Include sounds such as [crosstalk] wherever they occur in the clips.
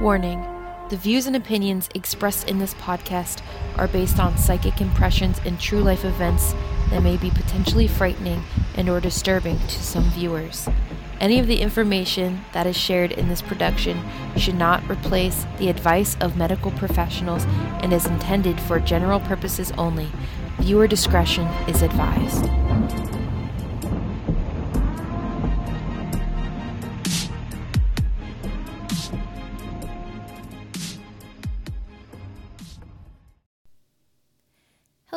Warning the views and opinions expressed in this podcast are based on psychic impressions and true life events that may be potentially frightening and or disturbing to some viewers. Any of the information that is shared in this production should not replace the advice of medical professionals and is intended for general purposes only. Viewer discretion is advised.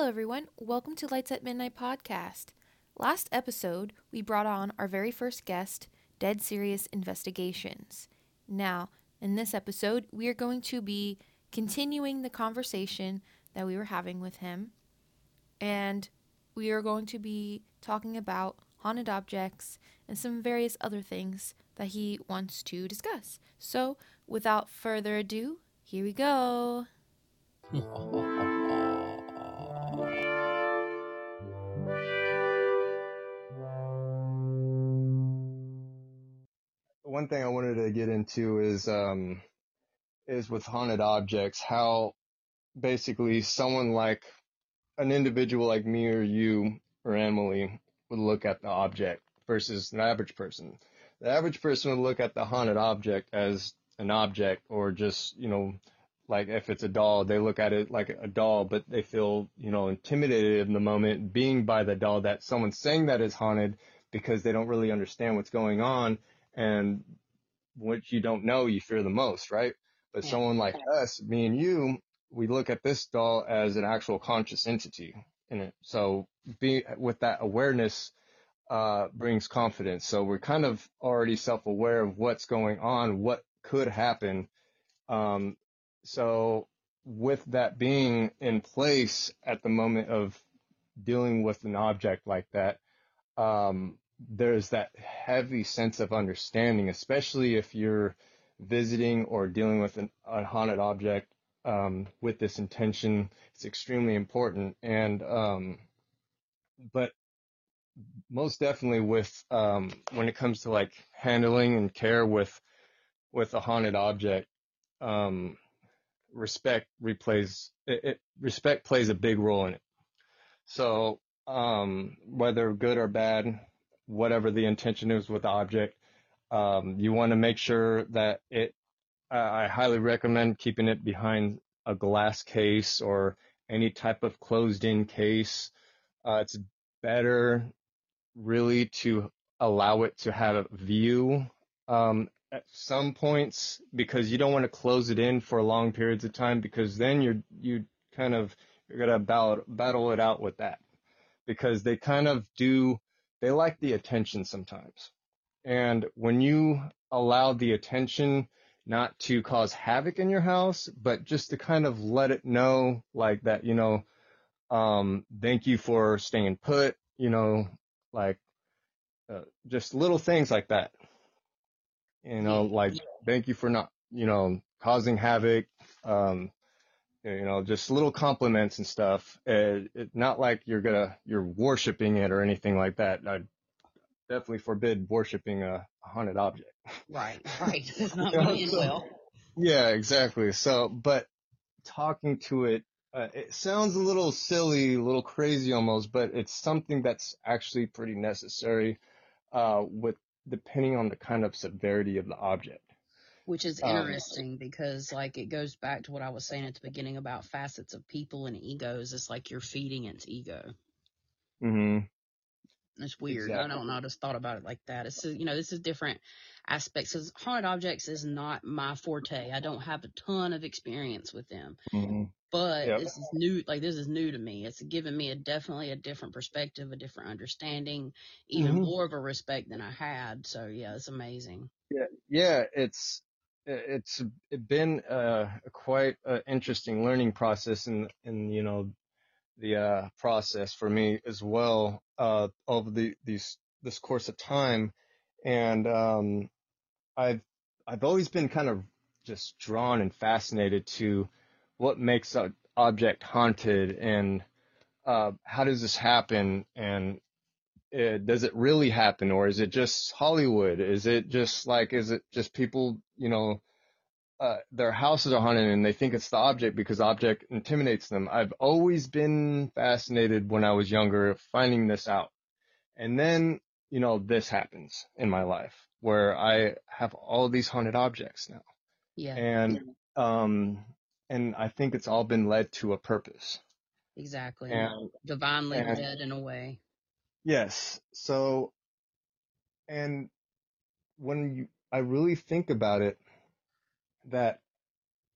Hello, everyone. Welcome to Lights at Midnight podcast. Last episode, we brought on our very first guest, Dead Serious Investigations. Now, in this episode, we are going to be continuing the conversation that we were having with him, and we are going to be talking about haunted objects and some various other things that he wants to discuss. So, without further ado, here we go. [laughs] one thing I wanted to get into is um is with haunted objects how basically someone like an individual like me or you or Emily would look at the object versus an average person. The average person would look at the haunted object as an object or just, you know, like if it's a doll, they look at it like a doll, but they feel, you know, intimidated in the moment being by the doll that someone's saying that is haunted because they don't really understand what's going on and what you don't know, you fear the most, right? But yeah. someone like us, me and you, we look at this doll as an actual conscious entity in it. So be with that awareness, uh, brings confidence. So we're kind of already self-aware of what's going on, what could happen. Um, so with that being in place at the moment of dealing with an object like that, um, there's that heavy sense of understanding, especially if you're visiting or dealing with an, a haunted object um, with this intention. It's extremely important. And, um, but most definitely with, um, when it comes to like handling and care with, with a haunted object, um, respect replays, it, it, respect plays a big role in it. So, um, whether good or bad, whatever the intention is with the object. Um, you want to make sure that it, uh, I highly recommend keeping it behind a glass case or any type of closed in case. Uh, it's better really to allow it to have a view um, at some points because you don't want to close it in for long periods of time because then you're you kind of you're gonna battle battle it out with that because they kind of do they like the attention sometimes. And when you allow the attention not to cause havoc in your house, but just to kind of let it know like that, you know, um, thank you for staying put, you know, like, uh, just little things like that. You know, like, thank you for not, you know, causing havoc, um, you know, just little compliments and stuff. It, it, not like you're gonna you're worshiping it or anything like that. I definitely forbid worshiping a, haunted object. Right, [laughs] right. [laughs] It's not going well. Yeah, exactly. So, but talking to it, uh, it sounds a little silly, a little crazy almost, but it's something that's actually pretty necessary, uh, with depending on the kind of severity of the object which is um, interesting um, because like it goes back to what I was saying at the beginning about facets of people and egos. It's like you're feeding its ego. Mhm. It's weird. Exactly. I don't know. I just thought about it like that. It's you know this is different aspects. Cause haunted objects is not my forte. I don't have a ton of experience with them. Mm-hmm. But yep. this is new. Like this is new to me. It's given me a definitely a different perspective, a different understanding, even mm-hmm. more of a respect than I had. So yeah, it's amazing. Yeah, yeah. It's it's been a, quite an interesting learning process and you know the uh, process for me as well uh, over the these this course of time. And um, I've I've always been kind of just drawn and fascinated to what makes an object haunted and uh, how does this happen? And uh, does it really happen or is it just Hollywood? Is it just like, is it just people, you know, uh, their houses are haunted and they think it's the object because the object intimidates them. I've always been fascinated when I was younger finding this out. And then, you know, this happens in my life where I have all these haunted objects now. Yeah. And, um, and I think it's all been led to a purpose. Exactly. And, Divinely and- led in a way. Yes. So, and when you, I really think about it, that,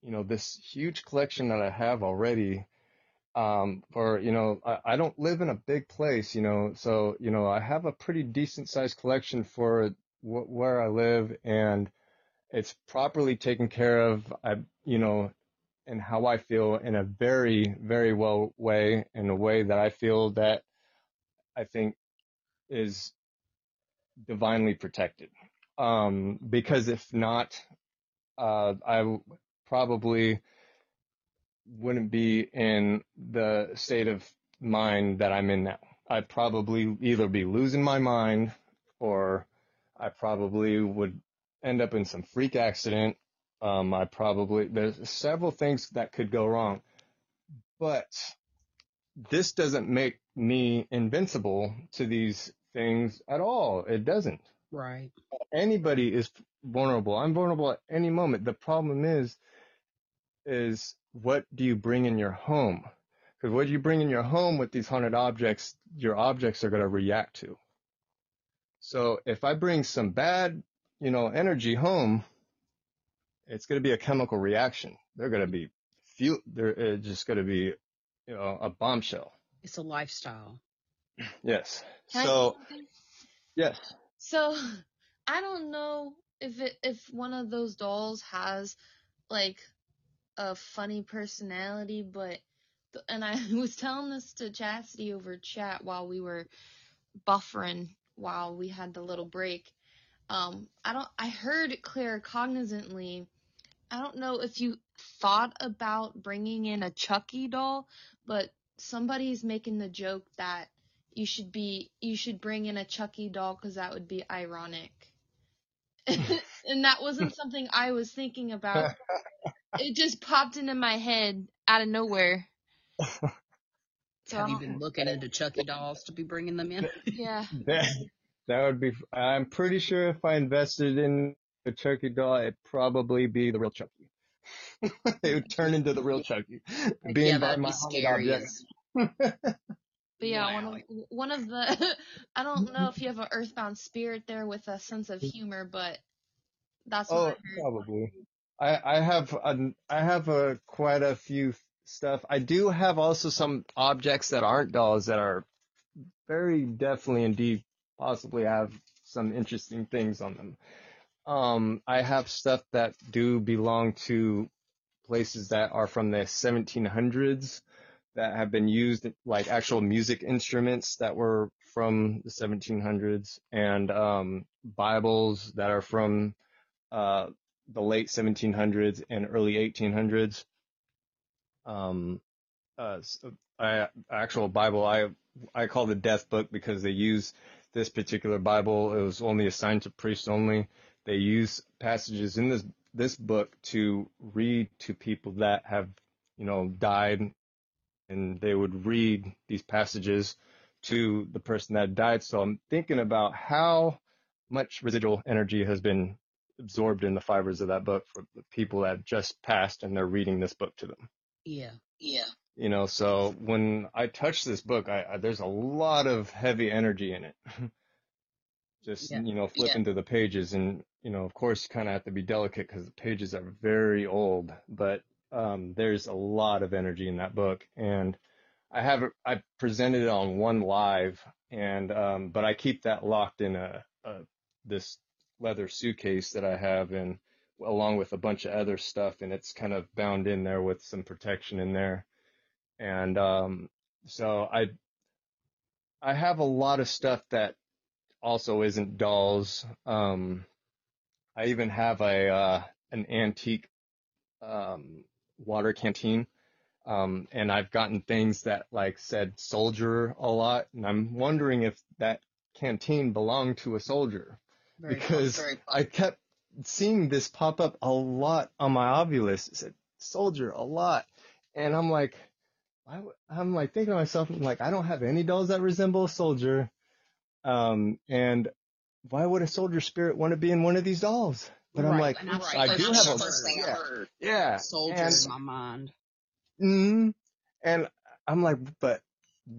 you know, this huge collection that I have already, um, for, you know, I, I don't live in a big place, you know, so, you know, I have a pretty decent sized collection for wh- where I live and it's properly taken care of. I, you know, and how I feel in a very, very well way, in a way that I feel that I think is divinely protected. Um, because if not, uh, I probably wouldn't be in the state of mind that I'm in now. I'd probably either be losing my mind or I probably would end up in some freak accident. Um, I probably, there's several things that could go wrong, but this doesn't make me invincible to these things at all. It doesn't Right. anybody is vulnerable. I'm vulnerable at any moment. The problem is, is what do you bring in your home? Because what do you bring in your home with these haunted objects, your objects are going to react to. So if I bring some bad, you know, energy home, it's going to be a chemical reaction. They're going to be few, they're it's just going to be, you know, a bombshell. It's a lifestyle. Yes. Can so, yes. So [laughs] I don't know if it if one of those dolls has like a funny personality, but and I [laughs] was telling this to Chasity over chat while we were buffering while we had the little break. Um, I don't. I heard claircognizantly. I don't know if you thought about bringing in a Chucky doll, but somebody's making the joke that you should be you should bring in a Chucky doll because that would be ironic. [laughs] and that wasn't something I was thinking about. [laughs] it just popped into my head out of nowhere. So [laughs] Have you been looking into Chucky dolls to be bringing them in? Yeah. That, that would be, I'm pretty sure if I invested in a Chucky doll, it'd probably be the real Chucky. [laughs] it would turn into the real Chucky. [laughs] Being yeah, by that'd my be haunted scary. objects. But yeah, one of one of the [laughs] I don't know if you have an earthbound spirit there with a sense of humor, but that's what oh, I Oh, heard. probably. I, I have a, I have a quite a few stuff. I do have also some objects that aren't dolls that are very definitely indeed possibly have some interesting things on them. Um, I have stuff that do belong to places that are from the 1700s that have been used like actual music instruments that were from the 1700s and um, Bibles that are from uh, the late 1700s and early 1800s. Um, uh, s- I, actual Bible, I, I call the death book because they use this particular Bible. It was only assigned to priests only. They use passages in this, this book to read to people that have, you know, died and they would read these passages to the person that died. So I'm thinking about how much residual energy has been absorbed in the fibers of that book for the people that just passed and they're reading this book to them. Yeah. Yeah. You know, so when I touch this book, I, I there's a lot of heavy energy in it. [laughs] just Yeah. you know, flipping through the pages, and you know, of course, kind of have to be delicate because the pages are very old. But um, there's a lot of energy in that book, and I have I presented it on one live, and um, but I keep that locked in a, a this leather suitcase that I have, and along with a bunch of other stuff, and it's kind of bound in there with some protection in there, and um, so I I have a lot of stuff that also isn't dolls. Um, I even have a uh, an antique um, water canteen. Um, and I've gotten things that like said soldier a lot, and I'm wondering if that canteen belonged to a soldier Very because I kept seeing this pop up a lot on my Ovilus. It said soldier a lot. And I'm like, I, am like thinking to myself, I'm like, I don't have any dolls that resemble a soldier. Um, and why would a soldier spirit want to be in one of these dolls? But right, I'm like, right. I do have a, yeah, yeah. soldier and, in my mind. Mm, and I'm like, but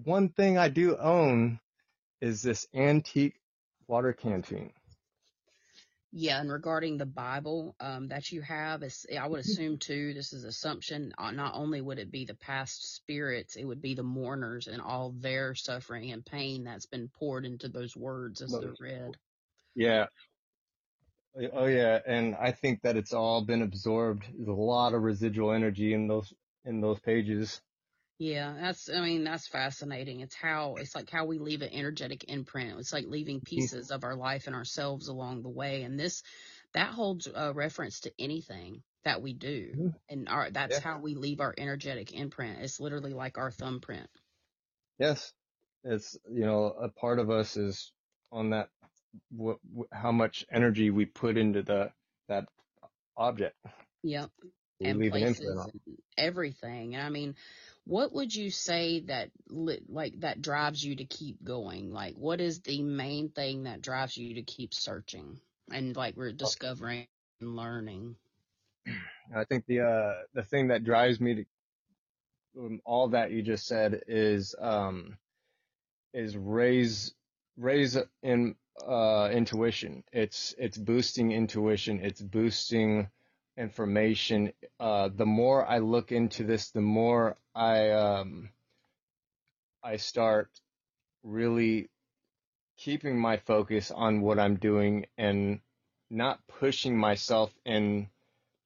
one thing I do own is this antique water canteen. Yeah, and regarding the Bible um, that you have, is I would mm-hmm. assume too. This is assumption. Uh, not only would it be the past spirits, it would be the mourners and all their suffering and pain that's been poured into those words as they're read. Yeah. Oh yeah, and I think that it's all been absorbed. There's a lot of residual energy in those in those pages. Yeah, that's, I mean, that's fascinating. It's how, it's like how we leave an energetic imprint. It's like leaving mm-hmm. pieces of our life and ourselves along the way. And this, that holds a reference to anything that we do. Mm-hmm. And our, that's yeah. how we leave our energetic imprint. It's literally like our thumbprint. Yes. It's, you know, a part of us is on that, what, how much energy we put into the, that object. Yep. We and places and everything. I mean, what would you say that like that drives you to keep going? Like, what is the main thing that drives you to keep searching and like we're discovering and learning? I think the uh the thing that drives me to um, all that you just said is um is raise raise in uh intuition. It's it's boosting intuition. It's boosting information. Uh, the more I look into this, the more I um, I start really keeping my focus on what I'm doing and not pushing myself in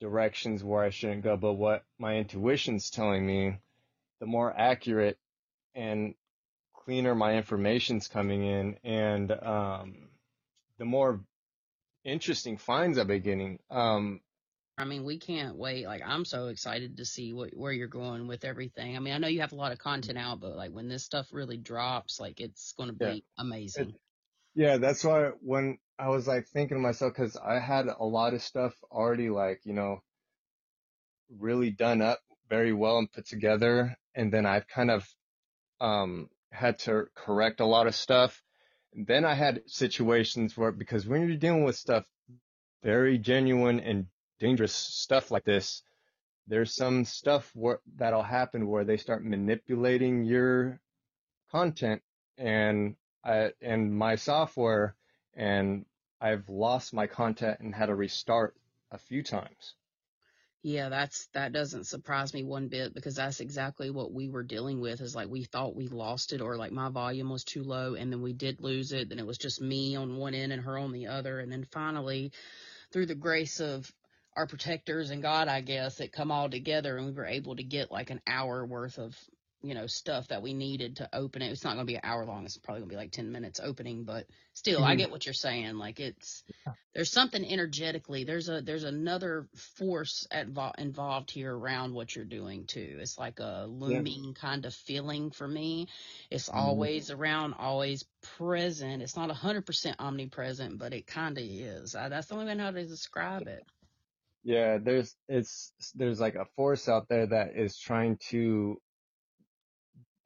directions where I shouldn't go, but what my intuition's telling me, the more accurate and cleaner my information's coming in and um, the more interesting finds I'm beginning. Um, I mean, we can't wait. Like, I'm so excited to see what where you're going with everything. I mean, I know you have a lot of content out, but like when this stuff really drops, like it's going to be yeah. amazing. It, yeah, that's why when I was like thinking to myself, because I had a lot of stuff already, like you know, really done up very well and put together, and then I've kind of um had to correct a lot of stuff. And then I had situations where because when you're dealing with stuff very genuine and dangerous stuff like this, there's some stuff where, that'll happen where they start manipulating your content and I, and my software and I've lost my content and had to restart a few times. Yeah, that's that doesn't surprise me one bit because that's exactly what we were dealing with is like we thought we lost it or like my volume was too low and then we did lose it, then it was just me on one end and her on the other and then finally through the grace of our protectors and God, I guess, it come all together and we were able to get like an hour worth of, you know, stuff that we needed to open it. It's not going to be an hour long. It's probably going to be like 10 minutes opening, but still, mm-hmm. I get what you're saying. Like it's, there's something energetically, there's a, there's another force at, involved here around what you're doing too. It's like a looming yeah. kind of feeling for me. It's mm-hmm. always around, always present. It's not a hundred percent omnipresent, but it kind of is. I, that's the only way I know how to describe it. Yeah, there's it's there's like a force out there that is trying to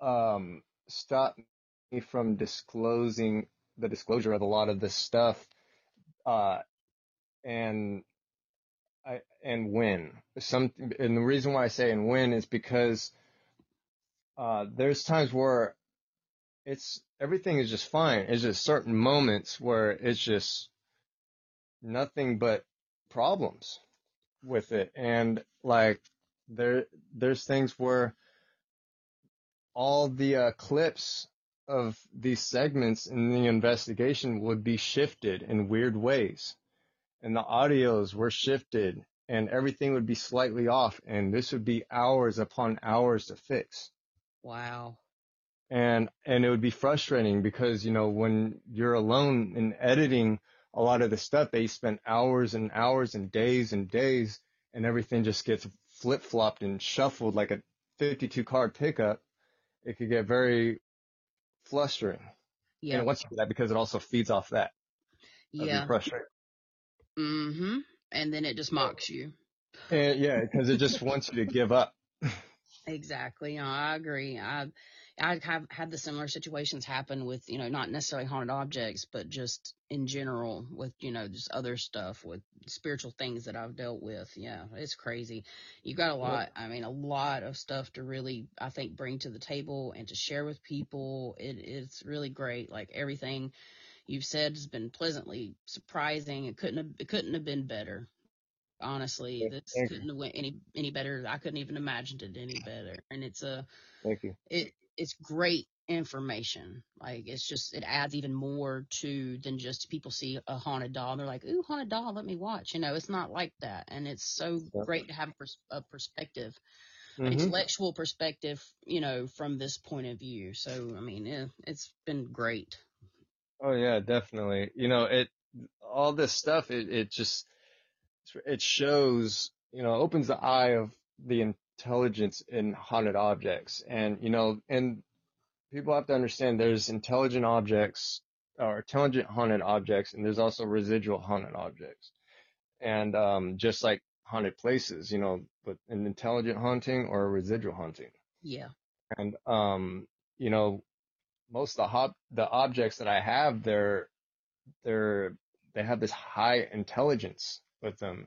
um stop me from disclosing the disclosure of a lot of this stuff uh and I and when some and the reason why I say and when is because uh there's times where it's everything is just fine. It's just certain moments where it's just nothing but problems with it. And like there, there's things where all the uh, clips of these segments in the investigation would be shifted in weird ways. And the audios were shifted and everything would be slightly off. And this would be hours upon hours to fix. Wow. And, and it would be frustrating because, you know, when you're alone in editing, a lot of the stuff, they spent hours and hours and days and days and everything just gets flip flopped and shuffled like a 52 card pickup. It could get very flustering. Yeah. And once you do that, because it also feeds off that. Yeah. Frustrating. Mm-hmm. and then it just mocks you. And yeah, because it just wants you to give up. [laughs] Exactly. No, I agree. I I have had the similar situations happen with, you know, not necessarily haunted objects, but just in general with, you know, just other stuff with spiritual things that I've dealt with. Yeah, it's crazy. You've got a lot, I mean, a lot of stuff to really, I think, bring to the table and to share with people. It, it's really great. Like everything you've said has been pleasantly surprising. It couldn't have, it couldn't have been better. Honestly, this couldn't have went any any better. I couldn't even imagined it any better. And it's a Thank you. it it's great information. Like it's just it adds even more to than just people see a haunted doll and they're like, "Ooh, haunted doll, let me watch." You know, it's not like that, and it's so great to have a, pers- a perspective, Mhm. intellectual perspective, you know, from this point of view. So I mean, eh, it's been great. Oh yeah, definitely. You know, it all this stuff it it just it shows, you know, opens the eye of the intelligence in haunted objects. And you know, and people have to understand there's intelligent objects or intelligent haunted objects and there's also residual haunted objects. And um just like haunted places, you know, but an intelligent haunting or a residual haunting. Yeah, And um, you know, most of the hop the objects that I have, they're they're they have this high intelligence with them,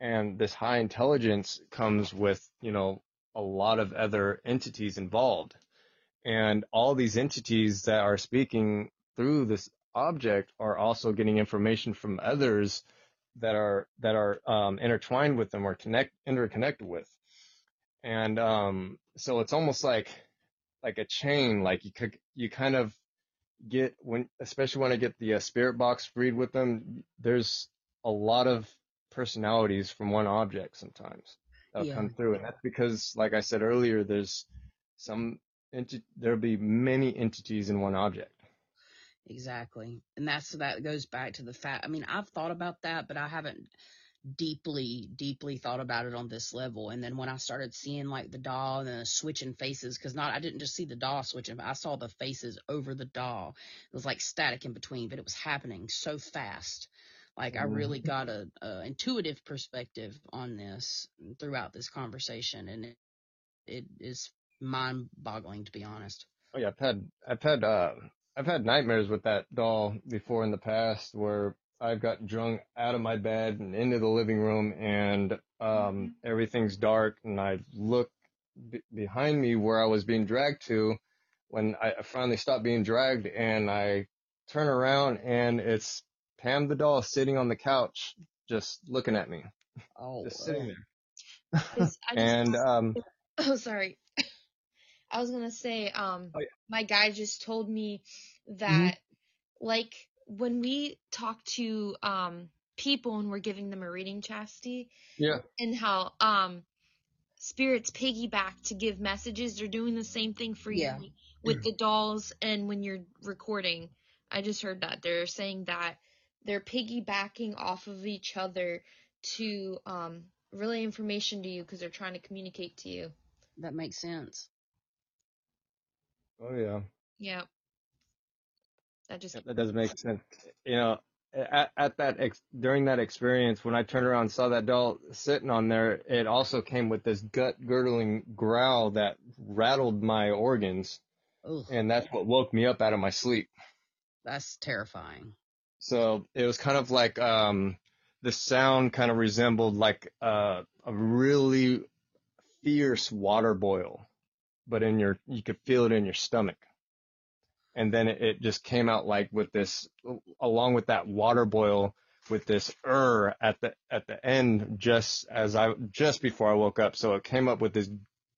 and this high intelligence comes with you know a lot of other entities involved, and all these entities that are speaking through this object are also getting information from others that are that are um, intertwined with them or connect interconnected with, and um, so it's almost like like a chain. Like you could you kind of get when especially when I get the uh, spirit box freed with them. There's a lot of personalities from one object sometimes that'll Yeah. come through, and that's because, like I said earlier, there's some enti- there'll be many entities in one object. exactly. And that's that goes back to the fact. I mean, I've thought about that, but I haven't deeply, deeply thought about it on this level. And then when I started seeing like the doll and the switching faces, because not I didn't just see the doll switching, but I saw the faces over the doll. It was like static in between, but it was happening so fast. Like I really got a, a intuitive perspective on this throughout this conversation, and it, it is mind-boggling to be honest. Oh yeah, I've had I've had uh I've had nightmares with that doll before in the past where I've got drunk out of my bed and into the living room and um everything's dark and I look b- behind me where I was being dragged to when I I finally stopped being dragged and I turn around and it's Pam the doll sitting on the couch just looking at me, Oh, just sitting ugh. there. 'Cause I just And um [coughs] Oh, sorry. I was gonna say, um, Oh, yeah. my guy just told me that, like, when we talk to um people and we're giving them a reading, chasity, yeah, and how um spirits piggyback to give messages, they're doing the same thing for Yeah. you with the dolls and when you're recording. I just heard that they're saying that they're piggybacking off of each other to um relay information to you because they're trying to communicate to you. that makes sense. oh yeah. Yeah. That just Yep, that does make sense. You know, at, at that ex, during that experience, when I turned around and saw that doll sitting on there, it also came with this gut girdling growl that rattled my organs, Ugh, and that's what woke me up out of my sleep. that's terrifying. So it was kind of like um, the sound kind of resembled like uh, a really fierce water boil, but in your you could feel it in your stomach. And then it, it just came out like with this, along with that water boil, with this er at the at the end, just as I just before I woke up. So it came up with this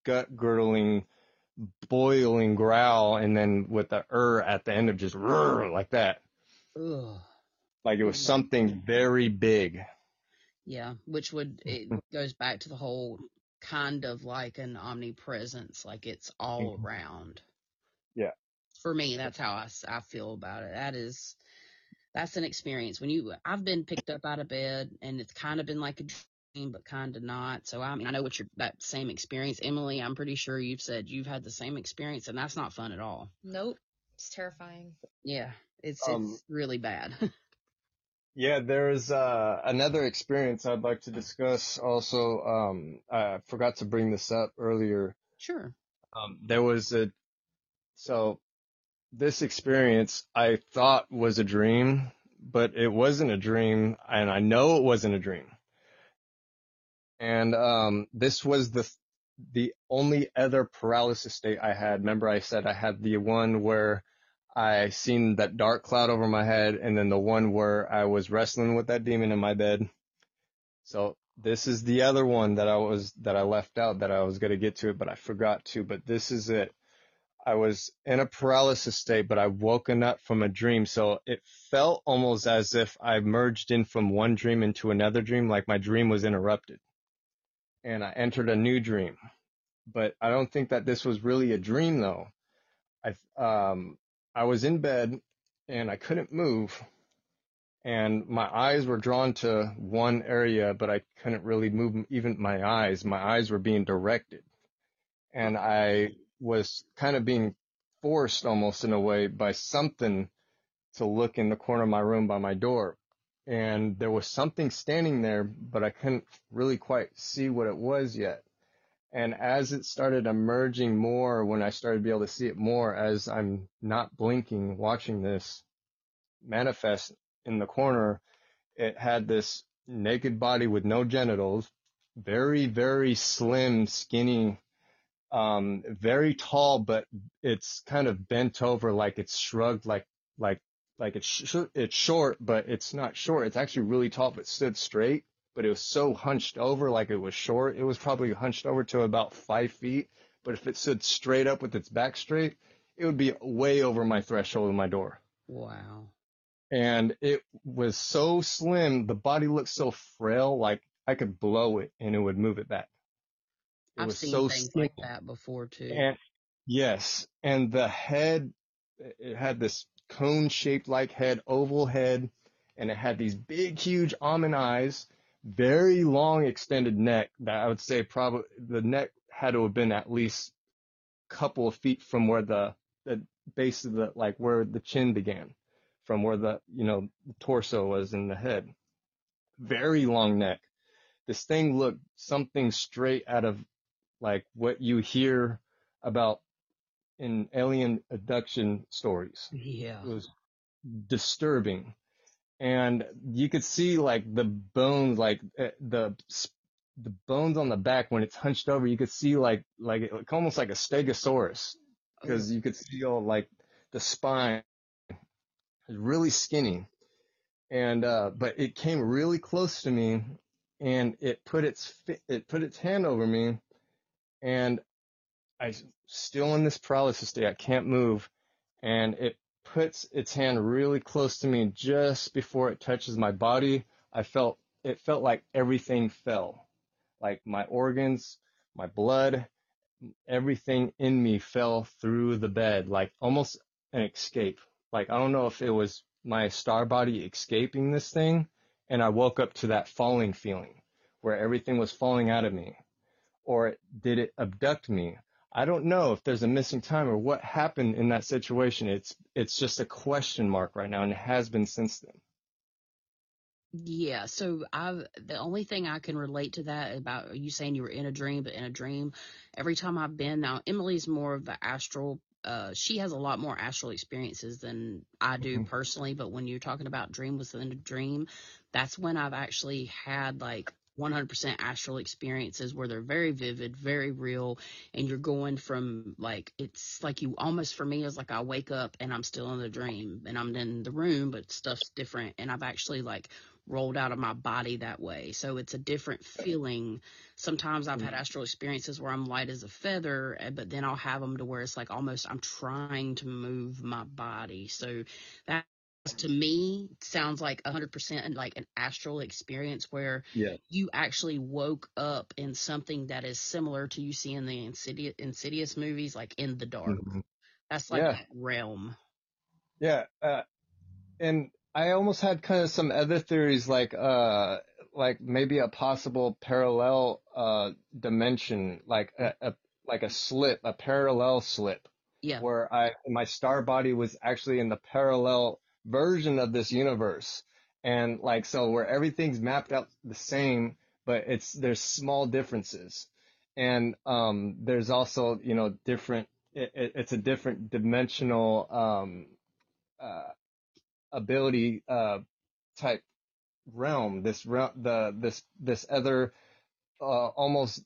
gut girdling, boiling growl, and then with the er at the end of just like that. Ugh. Like it was something very big. Yeah, which would it [laughs] goes back to the whole kind of like an omnipresence, like it's all Mhm. around. Yeah. For me, that's how I, I feel about it. That is, that's an experience. When you, I've been picked up out of bed and it's kind of been like a dream, but kind of not. So I mean, I know what you're, that same experience. Emily, I'm pretty sure you've said you've had the same experience and that's not fun at all. nope. It's terrifying. Yeah. It's, Um, it's really bad. [laughs] Yeah, there's uh, another experience I'd like to discuss. Also, um, I forgot to bring this up earlier. Sure. Um, there was a so this experience I thought was a dream, but it wasn't a dream, and I know it wasn't a dream. And um, this was the the only other paralysis state I had. Remember, I said I had the one where I seen that dark cloud over my head, and then the one where I was wrestling with that demon in my bed. So this is the other one that I was that I left out that I was gonna get to it, but I forgot to. But this is it. I was in a paralysis state, but I woken up from a dream. So it felt almost as if I merged in from one dream into another dream, like my dream was interrupted. And I entered a new dream. But I don't think that this was really a dream though. I, um, I was in bed and I couldn't move and my eyes were drawn to one area, but I couldn't really move even my eyes. My eyes were being directed and I was kind of being forced almost in a way by something to look in the corner of my room by my door. And there was something standing there, but I couldn't really quite see what it was yet. And as it started emerging more, when I started to be able to see it more, as I'm not blinking watching this manifest in the corner, it had this naked body with no genitals, very, very slim, skinny um, very tall, but it's kind of bent over, like it's shrugged, like like like it's sh- it's short, but it's not short. It's actually really tall, but stood straight. But it was so hunched over, like it was short. It was probably hunched over to about five feet. But if it stood straight up with its back straight, it would be way over my threshold of my door. Wow. And it was so slim, the body looked so frail, like I could blow it and it would move it back. It I've seen so things skinny. like that before too. And yes, and the head, it had this cone shaped like head, oval head, and it had these big, huge almond eyes, very long extended neck that I would say probably the neck had to have been at least a couple of feet from where the, the base of the, like where the chin began, from where the, you know, the torso was in the head. Very long neck. This thing looked something straight out of like what you hear about in alien abduction stories. Yeah. It was disturbing. And you could see like the bones, like eh, the, the bones on the back when it's hunched over, you could see like, like, it, like almost like a stegosaurus because oh. you could see all like the spine is really skinny. And, uh, but it came really close to me and it put its, it put its hand over me and I still in this paralysis state. I can't move, and it puts its hand really close to me just before it touches my body. I felt it felt like everything fell, like my organs, my blood, everything in me fell through the bed, like almost an escape. Like I don't know if it was my star body escaping this thing, and I woke up to that falling feeling where everything was falling out of me or did it abduct me? I don't know if there's a missing time or what happened in that situation. It's it's just a question mark right now and it has been since then. Yeah, so I've the only thing I can relate to that about you saying you were in a dream, but in a dream, every time I've been now, Emily's more of the astral. Uh, she has a lot more astral experiences than I do mm-hmm. personally. But when you're talking about dream within a dream, that's when I've actually had like 100% astral experiences where they're very vivid, very real, and you're going from like it's like you almost for me is like I wake up and I'm still in the dream and I'm in the room, but stuff's different, and I've actually like rolled out of my body that way. So it's a different feeling. Sometimes I've had mm. astral experiences where I'm light as a feather, eh, but then I'll have them to where it's like almost I'm trying to move my body. So that to me sounds like 100% like an astral experience where yeah. you actually woke up in something that is similar to you see in the insidious, insidious movies like in the dark mm-hmm. that's like yeah. that realm yeah uh, and i almost had kind of some other theories like uh like maybe a possible parallel uh dimension like a, a like a slip a parallel slip yeah where i my star body was actually in the parallel version of this universe And like, so where everything's mapped out the same, but it's, there's small differences. And, um, there's also, you know, different, it, it, it's a different dimensional, um, uh, ability, uh, type realm, this realm, the, this, this other, uh, almost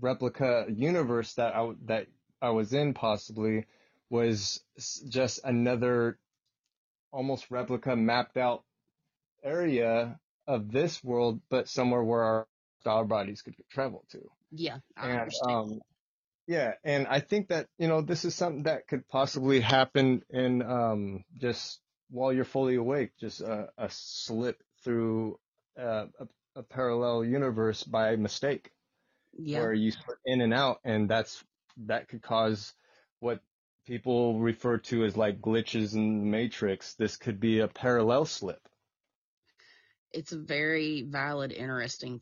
replica universe that I, that I was in possibly was just another almost replica mapped out area of this world, but somewhere where our star bodies could travel to. Yeah, I And, understand. um, yeah, and I think that, you know, this is something that could possibly happen in, um, just while you're fully awake, just a, a slip through uh, a, a parallel universe by mistake yeah. where you slip in and out and that's, that could cause what people refer to as like glitches in the matrix. This could be a parallel slip. it's a very valid, interesting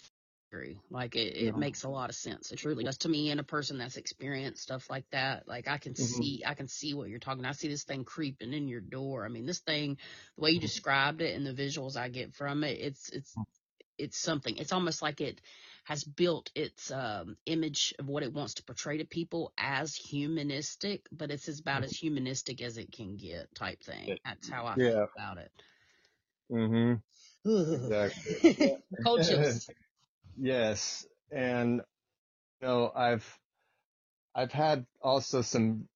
theory. Like it, it Yeah. makes a lot of sense. It truly does to me and a person that's experienced stuff like that. Like I can Mhm. see, I can see what you're talking. I see this thing creeping in your door. I mean, this thing, the way you Mhm. described it and the visuals I get from it, it's, it's, it's something. It's almost like it has built its um, image of what it wants to portray to people as humanistic, but it's about as humanistic as it can get, type thing. That's how I Yeah. feel about it. Mm-hmm. Exactly. [laughs] [laughs] Yes, and you know, I've I've had also some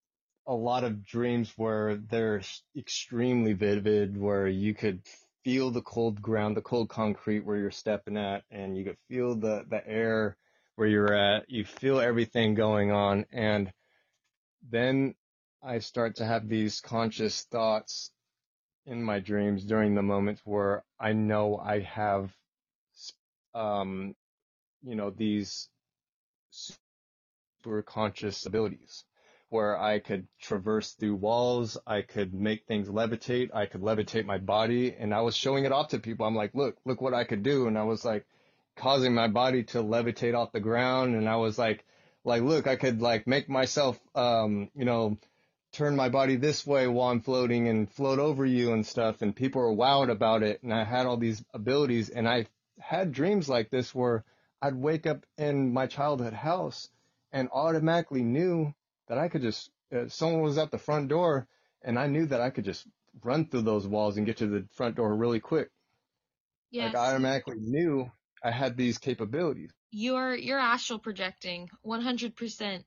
a lot of dreams where they're extremely vivid, where you could feel the cold ground, the cold concrete where you're stepping at, and you could feel the the air where you're at. You feel everything going on, and then I start to have these conscious thoughts in my dreams during the moments where I know I have, um, you know, these super conscious abilities where I could traverse through walls. I could make things levitate. I could levitate my body and I was showing it off to people. I'm like, look, look what I could do. And I was like causing my body to levitate off the ground. And I was like, like, look, I could like make myself, um, you know, turn my body this way while I'm floating and float over you and stuff. And people were wowed about it. And I had all these abilities and I had dreams like this where I'd wake up in my childhood house and automatically knew that I could just, uh, someone was at the front door and I knew that I could just run through those walls and get to the front door really quick. Yes. Like I automatically knew I had these capabilities. you're you're astral projecting 100%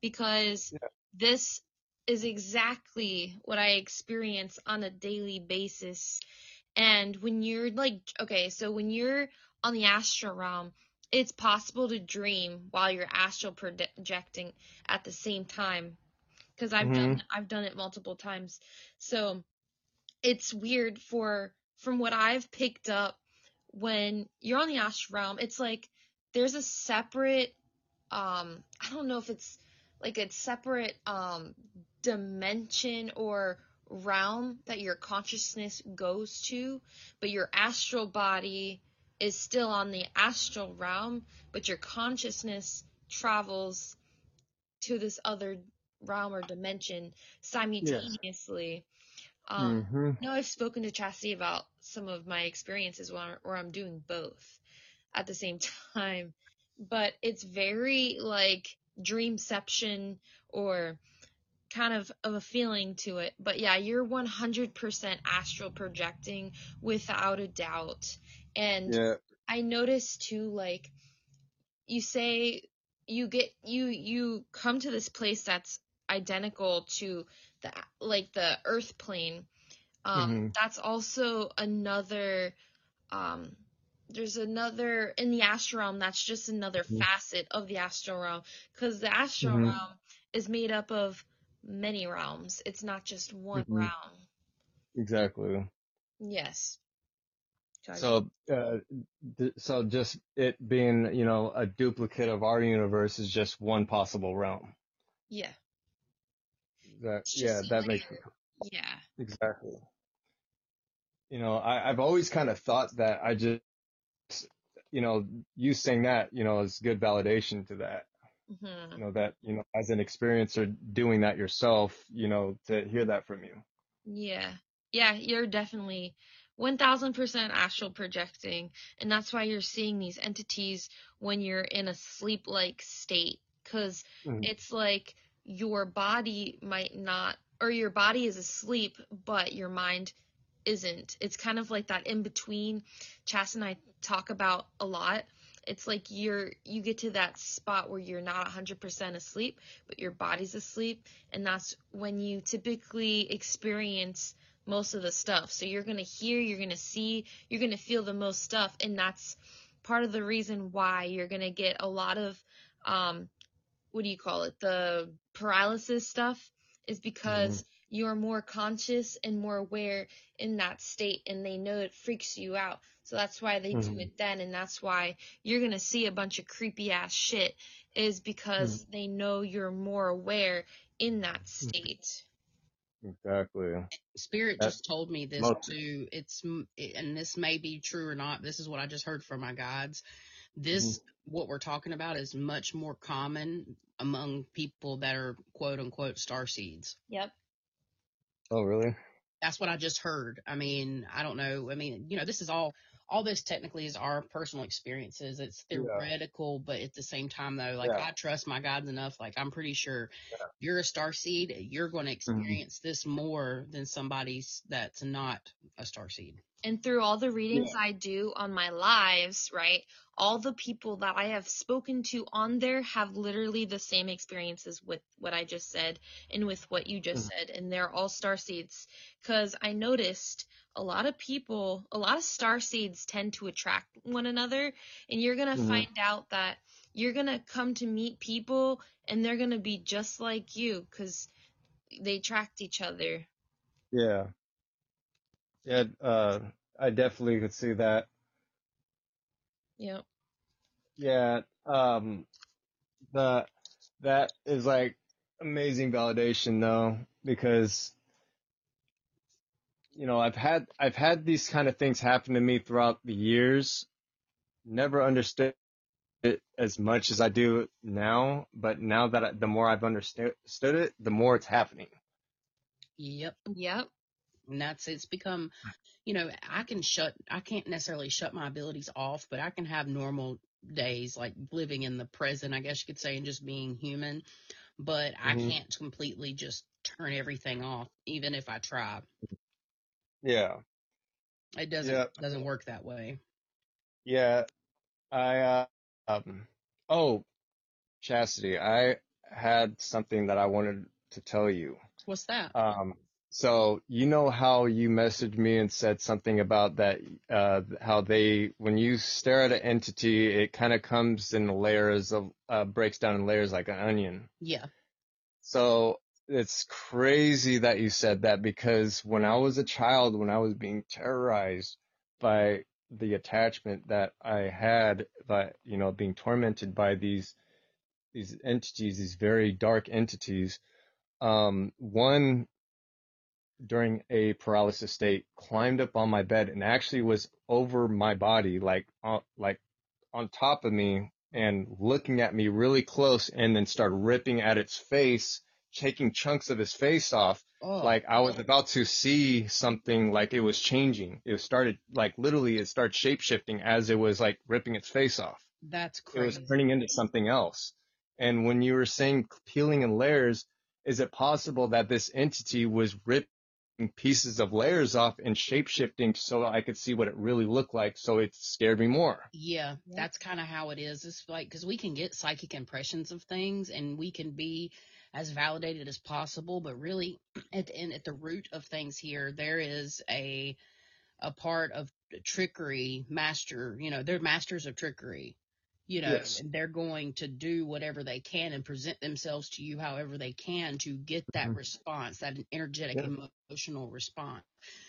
because Yeah. this is exactly what I experience on a daily basis. And when you're like okay, so when you're on the astral realm, it's possible to dream while you're astral projecting at the same time cuz I've done I've done it multiple times. So it's weird for from what I've picked up when you're on the astral realm, it's like there's a separate um I don't know if it's like a separate um dimension or realm that your consciousness goes to, but your astral body is still on the astral realm, but your consciousness travels to this other realm or dimension simultaneously. Um hmm I know I've spoken to Chasity about some of my experiences where, where I'm doing both at the same [laughs] time, but it's very like dreamception or kind of of a feeling to it. But yeah, you're 100% astral projecting without a doubt. And Yeah. I noticed too, like you say you get you you come to this place that's identical to the like the Earth plane. Um, Mhm. That's also another. Um, there's another in the astral realm. That's just another Mhm. facet of the astral realm because the astral Mhm. realm is made up of many realms. It's not just one Mhm. realm. Exactly. Yes. So, uh, th- so just it being, you know, a duplicate of our universe is just one possible realm. yeah. That, yeah, that makes layer. Yeah. exactly. You know, I, I've always kind of thought that I just, you know, you saying that, you know, is good validation to that. hmm You know, that, you know, as an experiencer doing that yourself, you know, to hear that from you. Yeah. Yeah, you're definitely 1000% astral projecting and that's why you're seeing these entities when you're in a sleep like state cuz Mhm. it's like your body might not or your body is asleep but your mind isn't. It's kind of like that in between chas and i talk about a lot. It's like you're you get to that spot where you're not 100% asleep but your body's asleep and that's when you typically experience most of the stuff. So you're going to hear you're going to see you're going to feel the most stuff. And that's part of the reason why you're going to get a lot of um what do you call it? The paralysis stuff is because you're more conscious and more aware in that state and they know it freaks you out. So that's why they do Mhm. it then. And that's why you're going to see a bunch of creepy ass shit is because they know you're more aware in that state Exactly. Spirit That- just told me this most- too. It's and this may be true or not. This is what I just heard from my guides. Mm-hmm. This what we're talking about is much more common among people that are quote unquote star seeds. yep Oh, really? That's what I just heard. I mean, I don't know. I mean, you know, this is all all this technically is our personal experiences. It's Yeah. theoretical, but at the same time though, like Yeah. I trust my guides enough. Like I'm pretty sure Yeah. Mm-hmm. you're a star seed, you're going to experience this more than somebody's that's not a star seed. And through all the readings I do on my lives, right? All the people that I have spoken to on there have literally the same experiences with what I just said and with what you just said, and they're all star seeds. Because I noticed a lot of people, a lot of star seeds tend to attract one another, and you're gonna Mhm. find out that you're gonna come to meet people, and they're gonna be just like you, because they attract each other. Yeah. Yeah, uh, I definitely could see that. Yeah. Yeah, um, the, that is like amazing validation though, because, you know, I've had, I've had these kind of things happen to me throughout the years, never understood it as much as I do now, but now that I, the more I've understood understood it, the more it's happening. Yep. Yep. And that's it's become, you know, I can shut I can't necessarily shut my abilities off, but I can have normal days like living in the present, I guess you could say, and just being human. But I Mhm. can't completely just turn everything off, even if I try. Yeah. It doesn't Yep. doesn't work that way. Yeah, I, uh, um, oh, Chasity, I had something that I wanted to tell you. What's that? Um, so you know how you messaged me and said something about that, uh, how they, when you stare at an entity, it kind of comes in layers of, uh, breaks down in layers like an onion. yeah. So it's crazy that you said that because when I was a child, when I was being terrorized by the attachment that I had by, you know, being tormented by these, these entities, these very dark entities, um, one during a paralysis state climbed up on my bed and actually was over my body, like, uh, like on top of me and looking at me really close and then start ripping at its face, taking chunks of his face off. Oh, Like I was about to see something like it was changing. It started like literally it started shape shifting as it was like ripping its face off. that's It was turning into something else. And when you were saying peeling in layers, is it possible that this entity was ripping pieces of layers off and shape shifting so I could see what it really looked like? So it scared me more. Yeah, Yeah. that's kind of how it is. It's like because we can get psychic impressions of things, and we can be as validated as possible. But really, [clears throat] at the end, at the root of things here, there is a a part of trickery, master. You know, they're masters of trickery. You know, Yes. they're going to do whatever they can and present themselves to you however they can to get that Mhm. response, that energetic, Yeah. emotional response.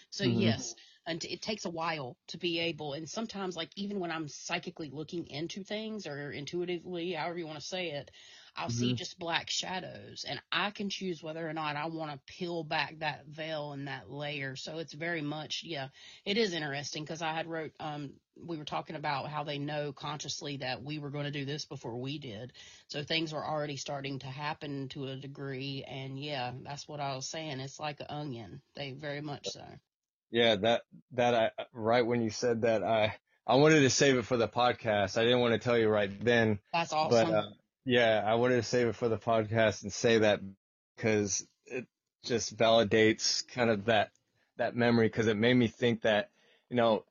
So Mhm. yes, and it takes a while to be able and sometimes like even when i'm psychically looking into things or intuitively however you want to say it i'll see Mhm. just black shadows and i can choose whether or not i want to peel back that veil and that layer so it's very much yeah it is interesting because i had wrote um we were talking about how they know consciously that we were going to do this before we did so things were already starting to happen to a degree and yeah that's what i was saying it's like an onion they very much so Yeah, that that I right when you said that I I wanted to save it for the podcast. I didn't want to tell you right then, That's awesome. but uh, yeah, I wanted to save it for the podcast and say that because it just validates kind of that that memory because it made me think that you know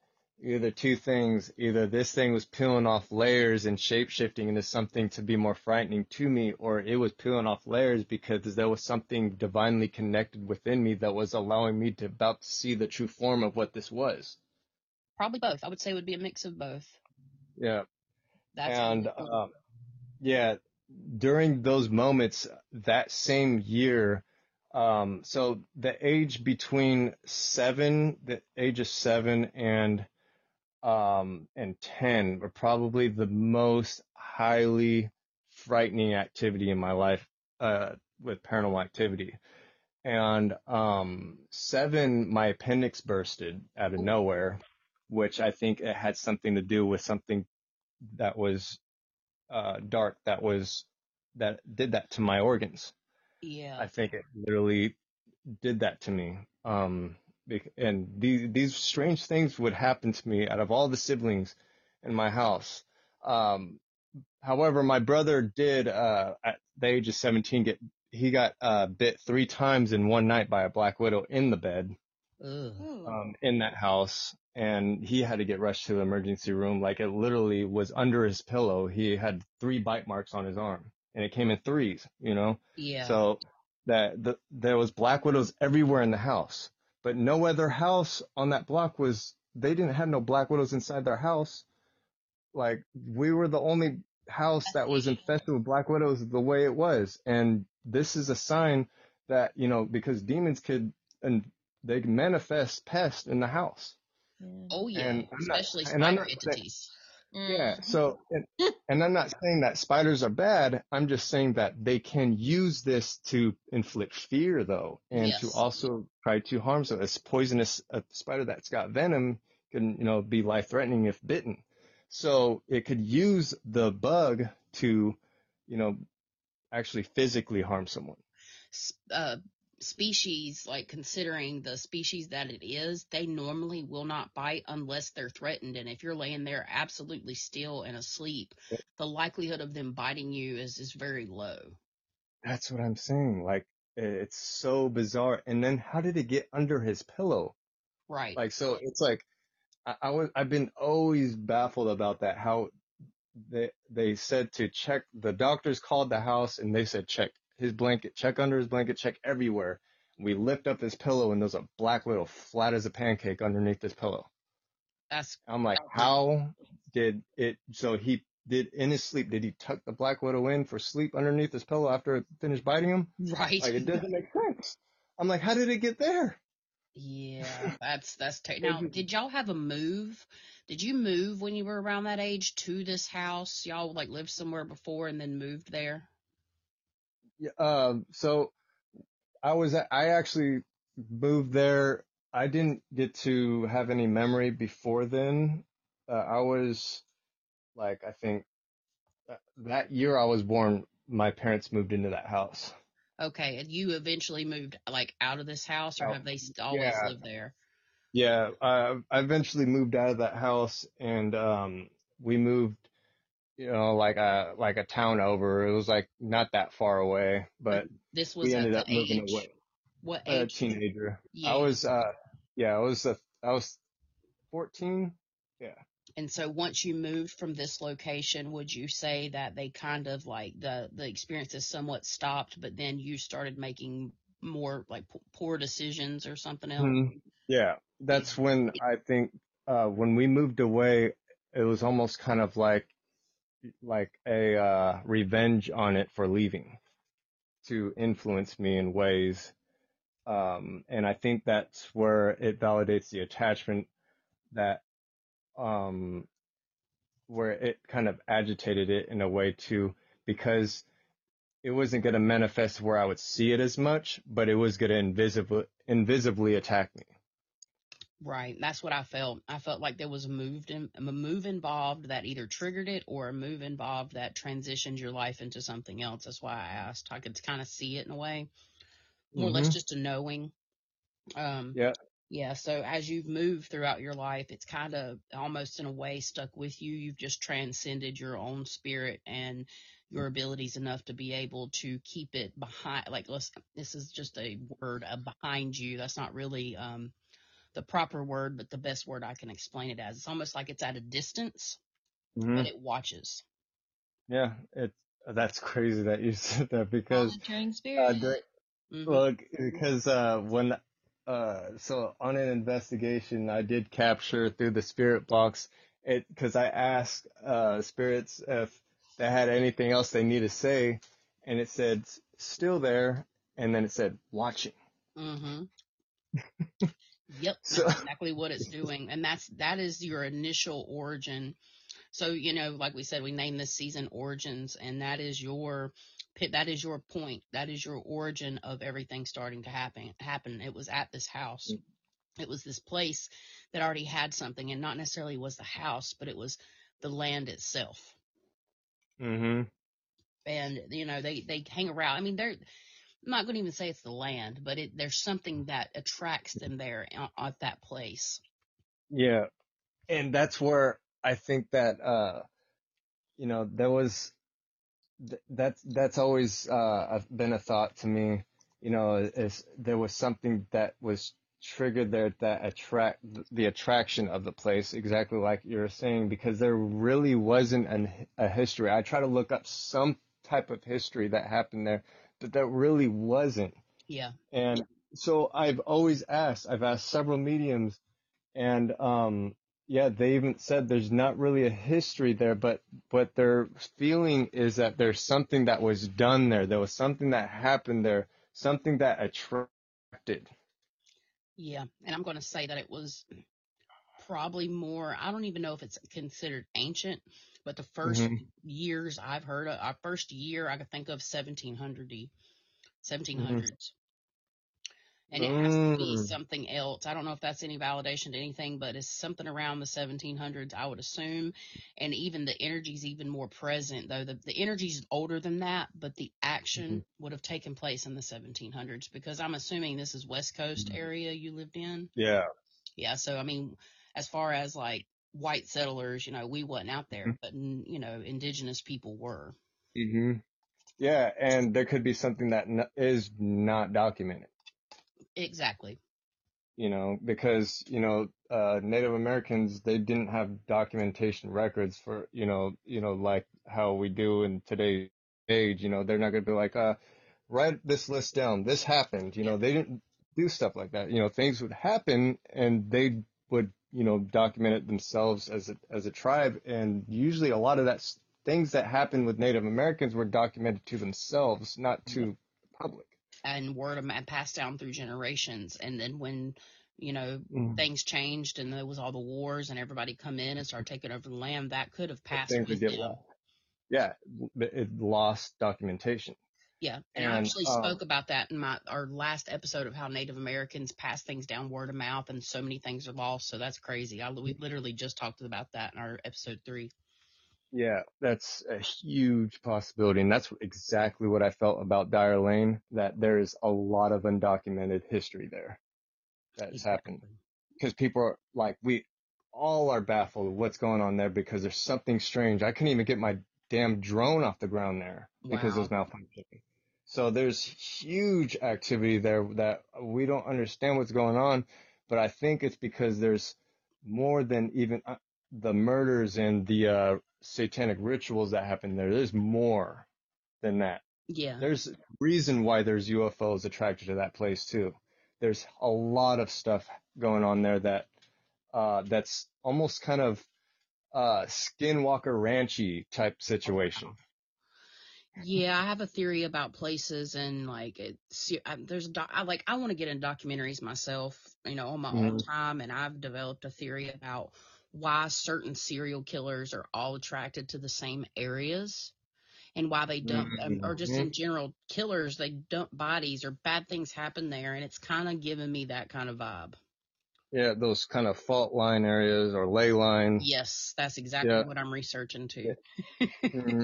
either two things either this thing was peeling off layers and shape shifting into something to be more frightening to me or it was peeling off layers because there was something divinely connected within me that was allowing me to about to see the true form of what this was Probably both. I would say it would be a mix of both. yeah That's and cool. um, yeah, during those moments, that same year, um, so the age between seven, the age of seven and um, and ten were probably the most highly frightening activity in my life uh, with paranormal activity. And um, seven, my appendix bursted out of nowhere, which I think it had something to do with something that was uh, dark that was that did that to my organs. yeah. I think it literally did that to me. Um, and these these strange things would happen to me out of all the siblings in my house. Um, however, my brother did uh, at the age of 17 get he got uh, bit three times in one night by a black widow in the bed. Um, in that house, and he had to get rushed to the emergency room. Like it literally was under his pillow. He had three bite marks on his arm, and it came in threes. You know, Yeah. so that the, there was black widows everywhere in the house, but no other house on that block was. They didn't have no black widows inside their house. Like we were the only house that was infested with black widows the way it was, and this is a sign that you know because demons could and they can manifest pest in the house. Oh yeah. and I'm not- Especially spider not saying- entities. Yeah. Mm. So, [laughs] and, and I'm not saying that spiders are bad. I'm just saying that they can use this to inflict fear, though, and to also try to harm. So, a poisonous a spider that's got venom can, you know, be life threatening if bitten. So, it could use the bug to, you know, actually physically harm someone. Uh, species, like considering the species that it is, they normally will not bite unless they're threatened. And if you're laying there absolutely still and asleep, the likelihood of them biting you is, is very low. That's what I'm saying. Like, it's so bizarre. And then how did it get under his pillow? Right. Like, so it's like, I, I was, I've been always baffled about that. How they, they said to check, the doctors called the house and they said, check his blanket, check under his blanket, check everywhere. We lift up his pillow and there's a black widow flat as a pancake underneath his pillow. That's I'm like, how did it, so he did in his sleep, did he tuck the black widow in for sleep underneath his pillow after it finished biting him? right. Like, it doesn't make sense. I'm like, how did it get there? Yeah, that's that's ter- now. Did y'all have a move? Did you move when you were around that age to this house? Y'all like lived somewhere before and then moved there. Yeah, um, so I was, I actually moved there. I didn't get to have any memory before then. Uh, I was like, I think uh, that year I was born, my parents moved into that house. Okay, and you eventually moved like out of this house, or have they always yeah. lived there? Yeah, uh, I eventually moved out of that house and, um, we moved, you know, like a, like a town over. It was like not that far away, but This was we ended the up moving age. away. What age? A teenager. Yeah. I was, uh, yeah, I was, uh, I was 14. Yeah. And so once you moved from this location, would you say that they kind of like the the experiences somewhat stopped, but then you started making more like poor decisions or something else? Mhm. Yeah, that's when I think uh, when we moved away, it was almost kind of like like a uh, revenge on it for leaving to influence me in ways. Um, and I think that's where it validates the attachment that um, where it kind of agitated it in a way too, because it wasn't going to manifest where I would see it as much, but it was going to invisibly invisibly attack me. Right. That's what I felt. I felt like there was a move in, a move involved that either triggered it or a move involved that transitioned your life into something else. That's why I asked. I could kind of see it in a way, more or less Mhm. just a knowing. Um, Yeah. Yeah, so as you've moved throughout your life, it's kind of almost in a way stuck with you. You've just transcended your own spirit and your abilities enough to be able to keep it behind. Like, let's, this is just a word uh, behind you. That's not really um, the proper word, but the best word I can explain it as. It's almost like it's at a distance, hmm but it watches. Yeah, it that's crazy that you [laughs] said that because Monitoring uh, spirit. dur- hmm well, because uh, when uh, so on an investigation, I did capture through the spirit box it because I asked uh spirits if they had anything else they need to say, and it said still there, and then it said watching. hmm [laughs] Yep, So exactly what it's doing, and that's that is your initial origin. So you know, like we said, we named this season Origins, and that is your that is your point. That is your origin of everything starting to happen. Happen. It was at this house. It was this place that already had something, and not necessarily was the house, but it was the land itself. Mm-hmm. And you know, they they hang around. I mean, they're I'm not going to even say it's the land, but it, there's something that attracts them there at, at that place. yeah, and that's where I think that uh you know there was th- that's that's always uh been a thought to me. You know is there was something that was triggered there that attract the attraction of the place exactly like you're saying because there really wasn't an, a history. I try to look up some type of history that happened there but there really wasn't Yeah. and so I've always asked, I've asked several mediums and, um, yeah, they even said there's not really a history there, but what their feeling is that there's something that was done there. There was something that happened there, something that attracted. Yeah. And I'm going to say that it was probably more, I don't even know if it's considered ancient, but the 1st hmm years I've heard of, our first year I could think of 1700 hmm 1700s. And it has to be Mm, something else. I don't know if that's any validation to anything, but it's something around the 1700s, I would assume. And even the energy's even more present, though. The, the energy's older than that, but the action would have taken place in the 1700s because I'm assuming this is West Coast area you lived in. Yeah. Yeah. So, I mean, as far as like white settlers, you know, we wasn't out there, but, mm, you know, indigenous people were. hmm Yeah. And there could be something that n- is not documented. Exactly. you know, because, you know, uh, Native Americans, they didn't have documentation records for, you know, you know, like how we do in today's age, you know, they're not going to be like, uh, write this list down. This happened, you Yeah. know, they didn't do stuff like that. You know, things would happen and they would, you know, document it themselves as a, as a tribe. And usually a lot of that things that happened with Native Americans were documented to themselves, not to the public. and word of mouth passed down through generations. And then when, you know, Mm. things changed and there was all the wars and everybody come in and started taking over the land, that could have passed Things would with get lost. Yeah, it lost documentation. Yeah. And I actually um, spoke about that in my our last episode of how Native Americans pass things down word of mouth and so many things are lost. So that's crazy. I we literally just talked about that in our episode three. yeah, that's a huge possibility, and that's exactly what I felt about Dyer Lane. That there is a lot of undocumented history there that's happened Exactly. because people are like we all are baffled of what's going on there because there's something strange. I couldn't even get my damn drone off the ground there because it was malfunctioning. So there's huge activity there that we don't understand what's going on, but I think it's because there's more than even uh, the murders and the uh, satanic rituals that happen there. There's more than that. Yeah. There's a reason why there's UFOs attracted to that place too. There's a lot of stuff going on there that uh, that's almost kind of uh, Skinwalker Ranchy type situation. Yeah, I have a theory about places and like it's I, there's I like I want to get in documentaries myself, you know, on my own Mhm. time, and I've developed a theory about why certain serial killers are all attracted to the same areas and why they dump um, or just Mhm. in general killers they dump bodies or bad things happen there, and it's kind of giving me that kind of vibe. Yeah, those kind of fault line areas or ley lines. Yes, that's exactly Yeah. what I'm researching too. [laughs] hmm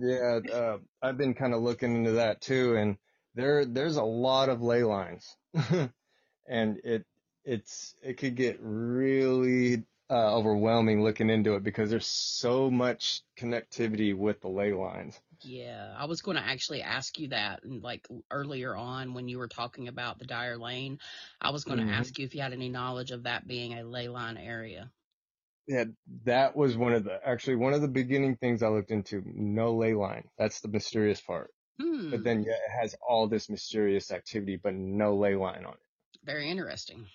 Yeah, uh, I've been kind of looking into that too, and there there's a lot of ley lines, [laughs] and it it's it could get really uh, overwhelming looking into it because there's so much connectivity with the ley lines. Yeah, I was going to actually ask you that, and like earlier on when you were talking about the Dyer Lane, I was going to Mhm. ask you if you had any knowledge of that being a ley line area. Yeah, that was one of the actually one of the beginning things I looked into. No ley line. That's the mysterious part. Hmm, But then yeah, it has all this mysterious activity, but no ley line on it. very interesting.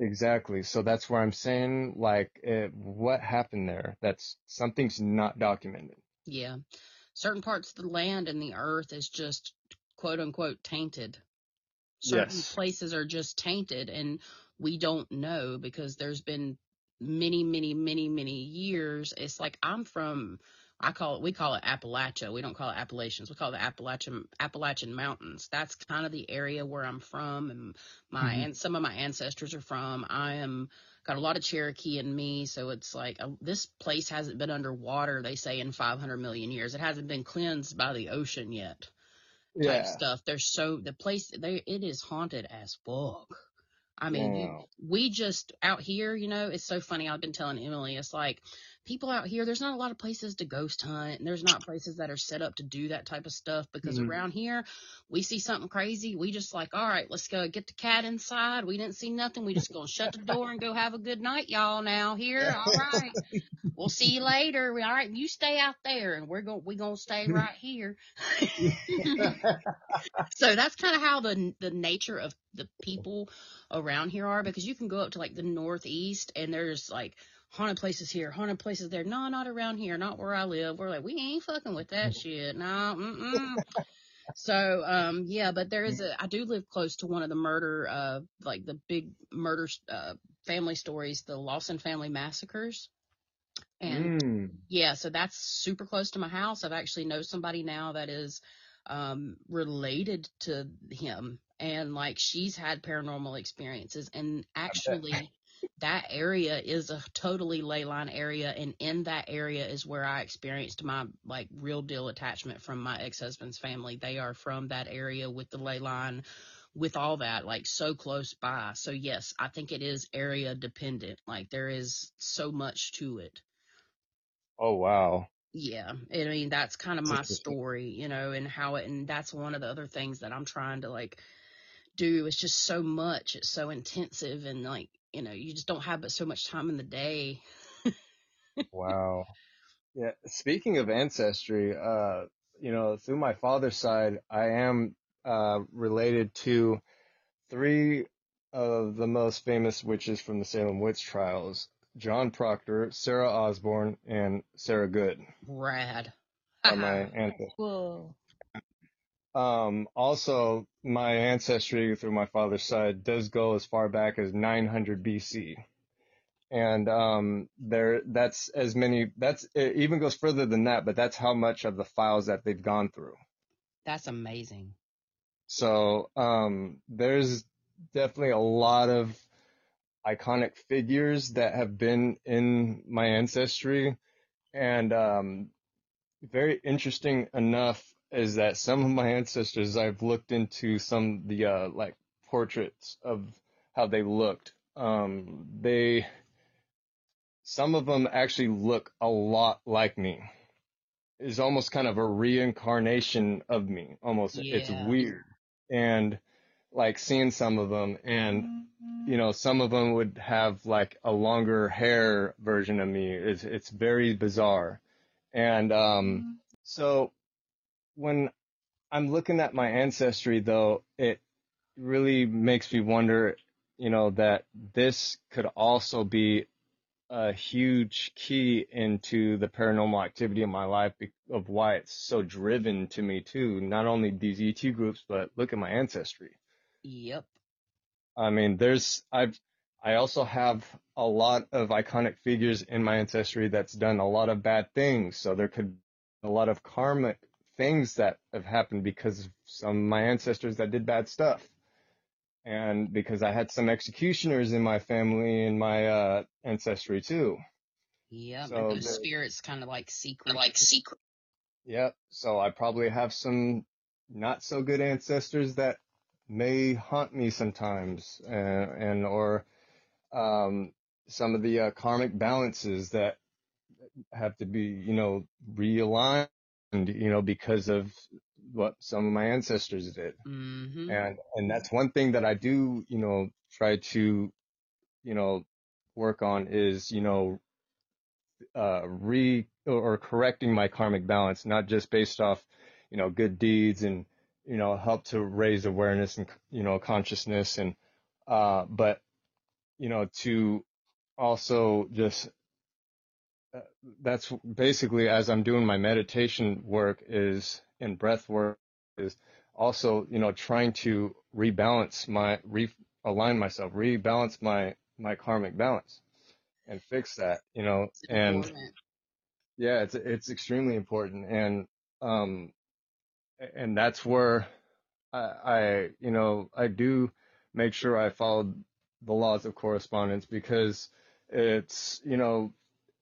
Exactly. So that's where I'm saying, like, it, what happened there? That's something's not documented. Yeah, certain parts of the land and the earth is just quote unquote tainted. Certain Yes. places are just tainted, and we don't know because there's been many, many, many, many years. It's like I'm from. I call it, we call it Appalachia. We don't call it Appalachians. We call it the Appalachian, Appalachian Mountains. That's kind of the area where I'm from and my, Mhm. and some of my ancestors are from. I am, got a lot of Cherokee in me. So it's like, uh, this place hasn't been underwater, they say, in 500 million years. It hasn't been cleansed by the ocean yet type Yeah. stuff. There's so, the place, they, it is haunted as fuck. I mean, you, Wow. we just out here, you know, it's so funny. I've been telling Emily, it's like people out here, there's not a lot of places to ghost hunt, and there's not places that are set up to do that type of stuff because Mhm. around here, we see something crazy, we just like, all right, let's go get the cat inside. We didn't see nothing. We just gonna shut the door and go have a good night, y'all. Now here, all right. We'll see you later. All right, you stay out there, and we're gonna we gonna stay [laughs] right here. [laughs] so that's kind of how the the nature of the people around here are because you can go up to like the northeast and there's like haunted places here, haunted places there. No, not around here, not where I live. We're like, we ain't fucking with that shit. No, mm-mm. So, um, yeah, but there is a, I do live close to one of the murder, uh, like the big murder, uh, family stories, the Lawson family massacres. And Mm. yeah, so that's super close to my house. I've actually know somebody now that is um related to him and like she's had paranormal experiences and actually that area is a totally ley line area and in that area is where I experienced my like real deal attachment from my ex-husband's family. They are from that area with the ley line with all that like so close by. So yes, I think it is area dependent. Like there is so much to it. Oh wow. Yeah, I mean that's kind of my story, you know, and how it, and that's one of the other things that I'm trying to like do. It's just so much, it's so intensive, and like you know, you just don't have but so much time in the day. Wow. [laughs] Yeah. Speaking of ancestry, uh, you know, through my father's side, I am uh related to three of the most famous witches from the Salem witch trials. John Proctor, Sarah Osborne, and Sarah Good Rad. [laughs] are my ancestors. Whoa. Um, also, my ancestry through my father's side does go as far back as 900 BC. And, um, there, that's as many, that's, it even goes further than that, but that's how much of the files that they've gone through. That's amazing. So, um, there's definitely a lot of iconic figures that have been in my ancestry. And, um, very interesting enough is that some of my ancestors, I've looked into some, the, uh, like portraits of how they looked. Um, they, some of them actually look a lot like me. It's almost kind of a reincarnation of me. Almost, it's weird. And like seeing some of them and, you know, some of them would have like a longer hair version of me. It's, it's very bizarre. And, um, so when I'm looking at my ancestry though, it really makes me wonder, you know, that this could also be a huge key into the paranormal activity in my life of why it's so driven to me too. Not only these ET groups, but look at my ancestry. Yep. I mean, there's, I've, I also have a lot of iconic figures in my ancestry that's done a lot of bad things. So there could be a lot of karmic things that have happened because of some of my ancestors that did bad stuff. And because I had some executioners in my family and my, uh, ancestry too. Yeah, So those the- spirits kind of like secret. Like secret. Yep. So I probably have some not so good ancestors that may haunt me sometimes, uh, and or um, some of the uh, karmic balances that have to be, you know, realigned, you know, because of what some of my ancestors did. Mm-hmm. And, and that's one thing that I do, you know, try to, you know, work on is, you know, uh, re or correcting my karmic balance, not just based off, you know, good deeds and, you know, help to raise awareness and, you know, consciousness and, uh, but, you know, to also just, that's basically as I'm doing my meditation work is in breath work is also, you know, trying to rebalance my, realign myself, rebalance my, my karmic balance and fix that, you know, It's and important. yeah, it's, it's extremely important. And, um, and that's where I, I, you know, I do make sure I follow the laws of correspondence because it's, you know,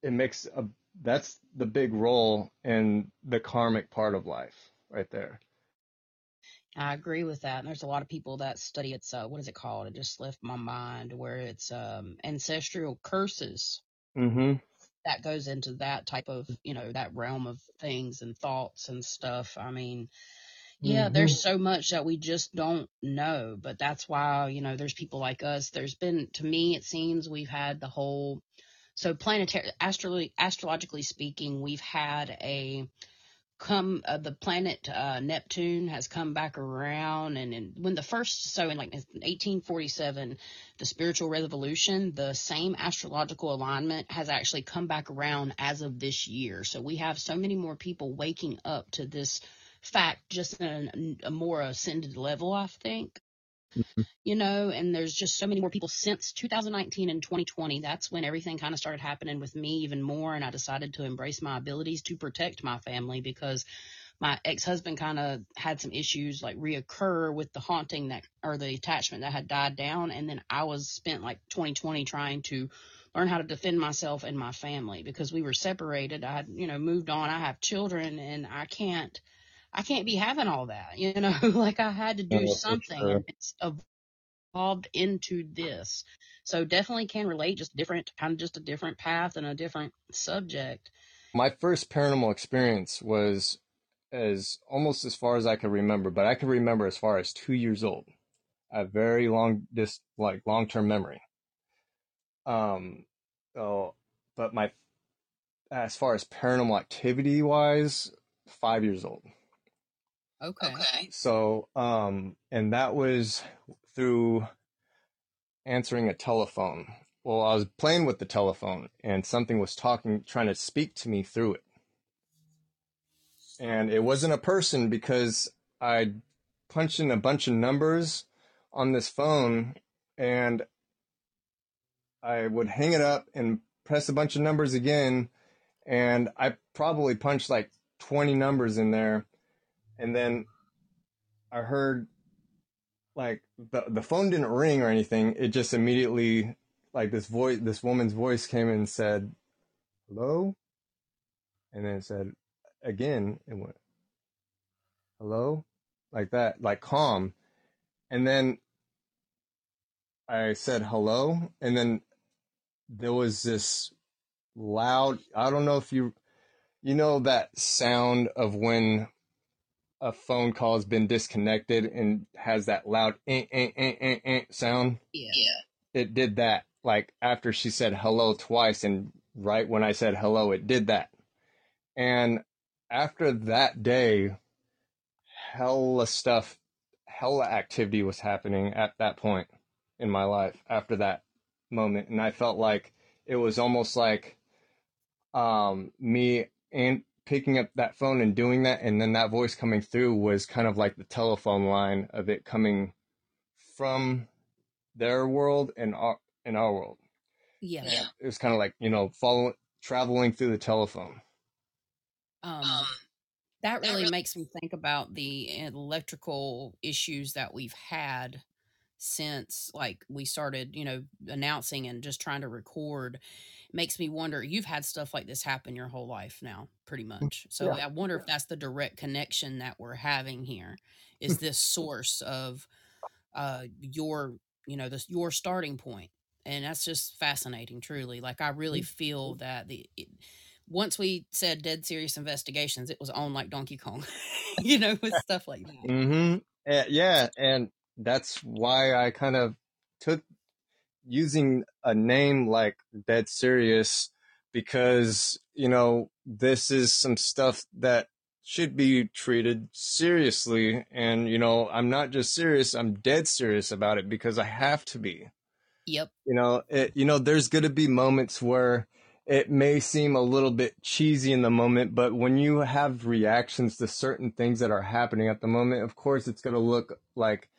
it makes a, that's the big role in the karmic part of life right there. I agree with that. And there's a lot of people that study it's uh, what is it called? It just left my mind where it's um ancestral curses Mm-hmm. that goes into that type of you know that realm of things and thoughts and stuff. I mean, yeah, Mm-hmm. there's so much that we just don't know, but that's why you know there's people like us. There's been to me it seems we've had the whole so planetary astrologically astrologically speaking we've had a come uh, the planet uh, Neptune has come back around and, and when the first so in like 1847 the spiritual revolution the same astrological alignment has actually come back around as of this year. So we have so many more people waking up to this fact just in a, a more ascended level I think Mm-hmm. you know, and there's just so many more people since 2019 and 2020. That's when everything kind of started happening with me even more. And I decided to embrace my abilities to protect my family because my ex husband kind of had some issues like reoccur with the haunting that or the attachment that had died down. And then I was spent like 2020 trying to learn how to defend myself and my family because we were separated. I had, you know, moved on. I have children and I can't. I can't be having all that, you know, [laughs] like I had to do something sure. and it's evolved into this. So definitely can relate, just different, kind of just a different path and a different subject. My first paranormal experience was as almost as far as I could remember, but I can remember as far as two years old. A very long, this like long term memory. Um, oh, but my as far as paranormal activity wise, five years old. Okay. So, um, and that was through answering a telephone. Well, I was playing with the telephone and something was talking, trying to speak to me through it. And it wasn't a person because I punched in a bunch of numbers on this phone and I would hang it up and press a bunch of numbers again. And I probably punched like 20 numbers in there. And then I heard like the the phone didn't ring or anything. It just immediately like this voice, this woman's voice came in and said, "Hello," and then it said again. It went, "Hello," like that, like calm, and then I said hello, and then there was this loud. I don't know if you you know that sound of when a phone call has been disconnected and has that loud eh, eh, eh, eh, eh sound. Yeah. It did that like after she said hello twice, and right when I said hello, it did that. And after that day, hella stuff, hella activity was happening at that point in my life after that moment. And I felt like it was almost like um, me and picking up that phone and doing that, and then that voice coming through was kind of like the telephone line of it coming from their world and our in our world. Yeah. And it was kind of like you know following traveling through the telephone. Um, that really makes me think about the electrical issues that we've had since like we started, you know, announcing and just trying to record. Makes me wonder. You've had stuff like this happen your whole life now, pretty much. So Yeah. I wonder if that's the direct connection that we're having here. Is this source of uh your, you know, this your starting point, and that's just fascinating. Truly, like I really feel that the. It, once we said dead serious investigations, it was on like Donkey Kong, [laughs] you know, with [laughs] stuff like that. Mm-hmm. Uh, yeah, and that's why I kind of took using a name like Dead Serious because, you know, this is some stuff that should be treated seriously. And, you know, I'm not just serious, I'm dead serious about it because I have to be. Yep. You know, it, you know, there's going to be moments where it may seem a little bit cheesy in the moment, but when you have reactions to certain things that are happening at the moment, of course, it's going to look like,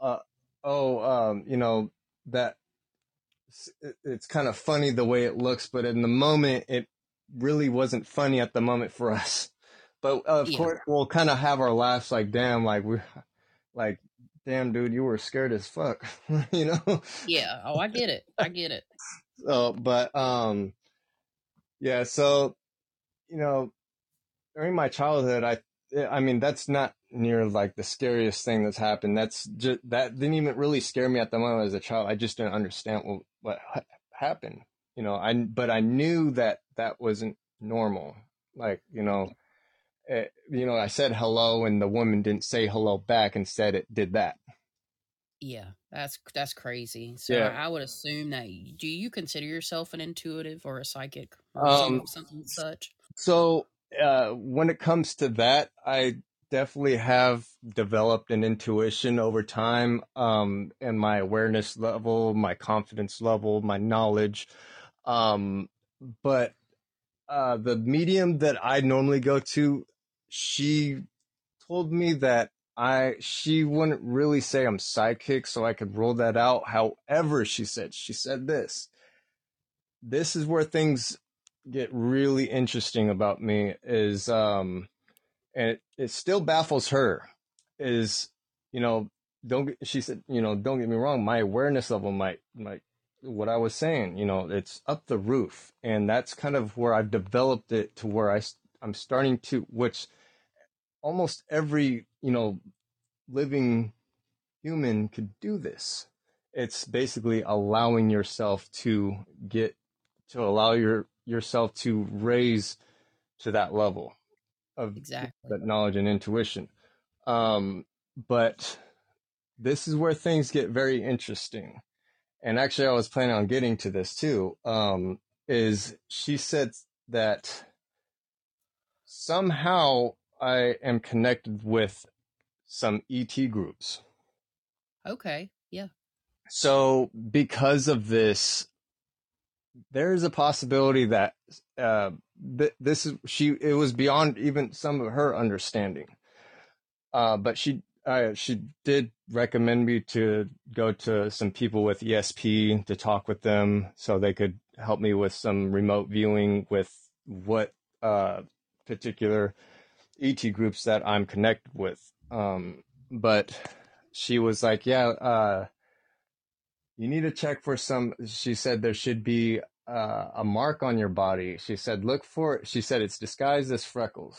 uh, oh, um, you know, that it's kind of funny the way it looks, but in the moment, it really wasn't funny at the moment for [laughs] us. But uh, of yeah. course, we'll kind of have our laughs like, damn, like we're like, damn, dude, you were scared as fuck, [laughs] you know? Yeah. Oh, I get it. I get it. [laughs] so, but, um, yeah, so, you know, during my childhood, I, I mean, that's not near like the scariest thing that's happened. That's just, that didn't even really scare me at the moment as a child. I just didn't understand what, what happened, you know, I, but I knew that that wasn't normal. Like, you know, it, eh, you know, I said hello and the woman didn't say hello back. Instead, it did that. Yeah, that's that's crazy. So yeah. I would assume that do you consider yourself an intuitive or a psychic or um, something such? So uh, when it comes to that, I definitely have developed an intuition over time, um, and my awareness level, my confidence level, my knowledge. Um, but uh, the medium that I normally go to, she told me that I she wouldn't really say I'm psychic, so I could roll that out. However, she said she said this. This is where things get really interesting about me is um and it, it still baffles her is you know don't she said you know don't get me wrong my awareness level might might what I was saying you know it's up the roof. And that's kind of where I've developed it to where I I'm starting to which almost every you know living human could do this. It's basically allowing yourself to get to allow your yourself to raise to that level of exactly that knowledge and intuition. Um, but this is where things get very interesting. And actually, I was planning on getting to this too. Um, is she said that somehow I am connected with some ET groups. Okay. Yeah. So because of this, there's a possibility that uh, th- this is she. It was beyond even some of her understanding. Uh, but she uh, she did recommend me to go to some people with ESP to talk with them so they could help me with some remote viewing with what uh, particular ET groups that I'm connected with. Um, but she was like, yeah, uh, you need to check for some. She said there should be uh, a mark on your body. She said, look for. It. She said it's disguised as freckles.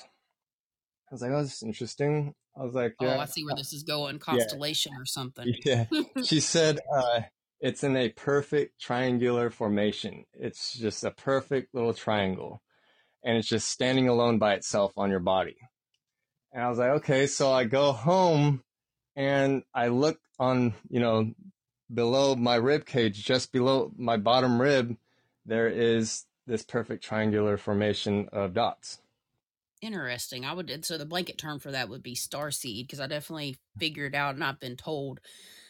I was like, oh, that's interesting. I was like, yeah. Oh, I see where this is going. [laughs] Constellation yeah. or something. [laughs] Yeah. she said, uh, it's in a perfect triangular formation. It's just a perfect little triangle. And it's just standing alone by itself on your body. And I was like, okay. So I go home and I look on, you know, below my rib cage, just below my bottom rib, there is this perfect triangular formation of dots. Interesting. I would so the blanket term for that would be star seed because I definitely figured out and I've been told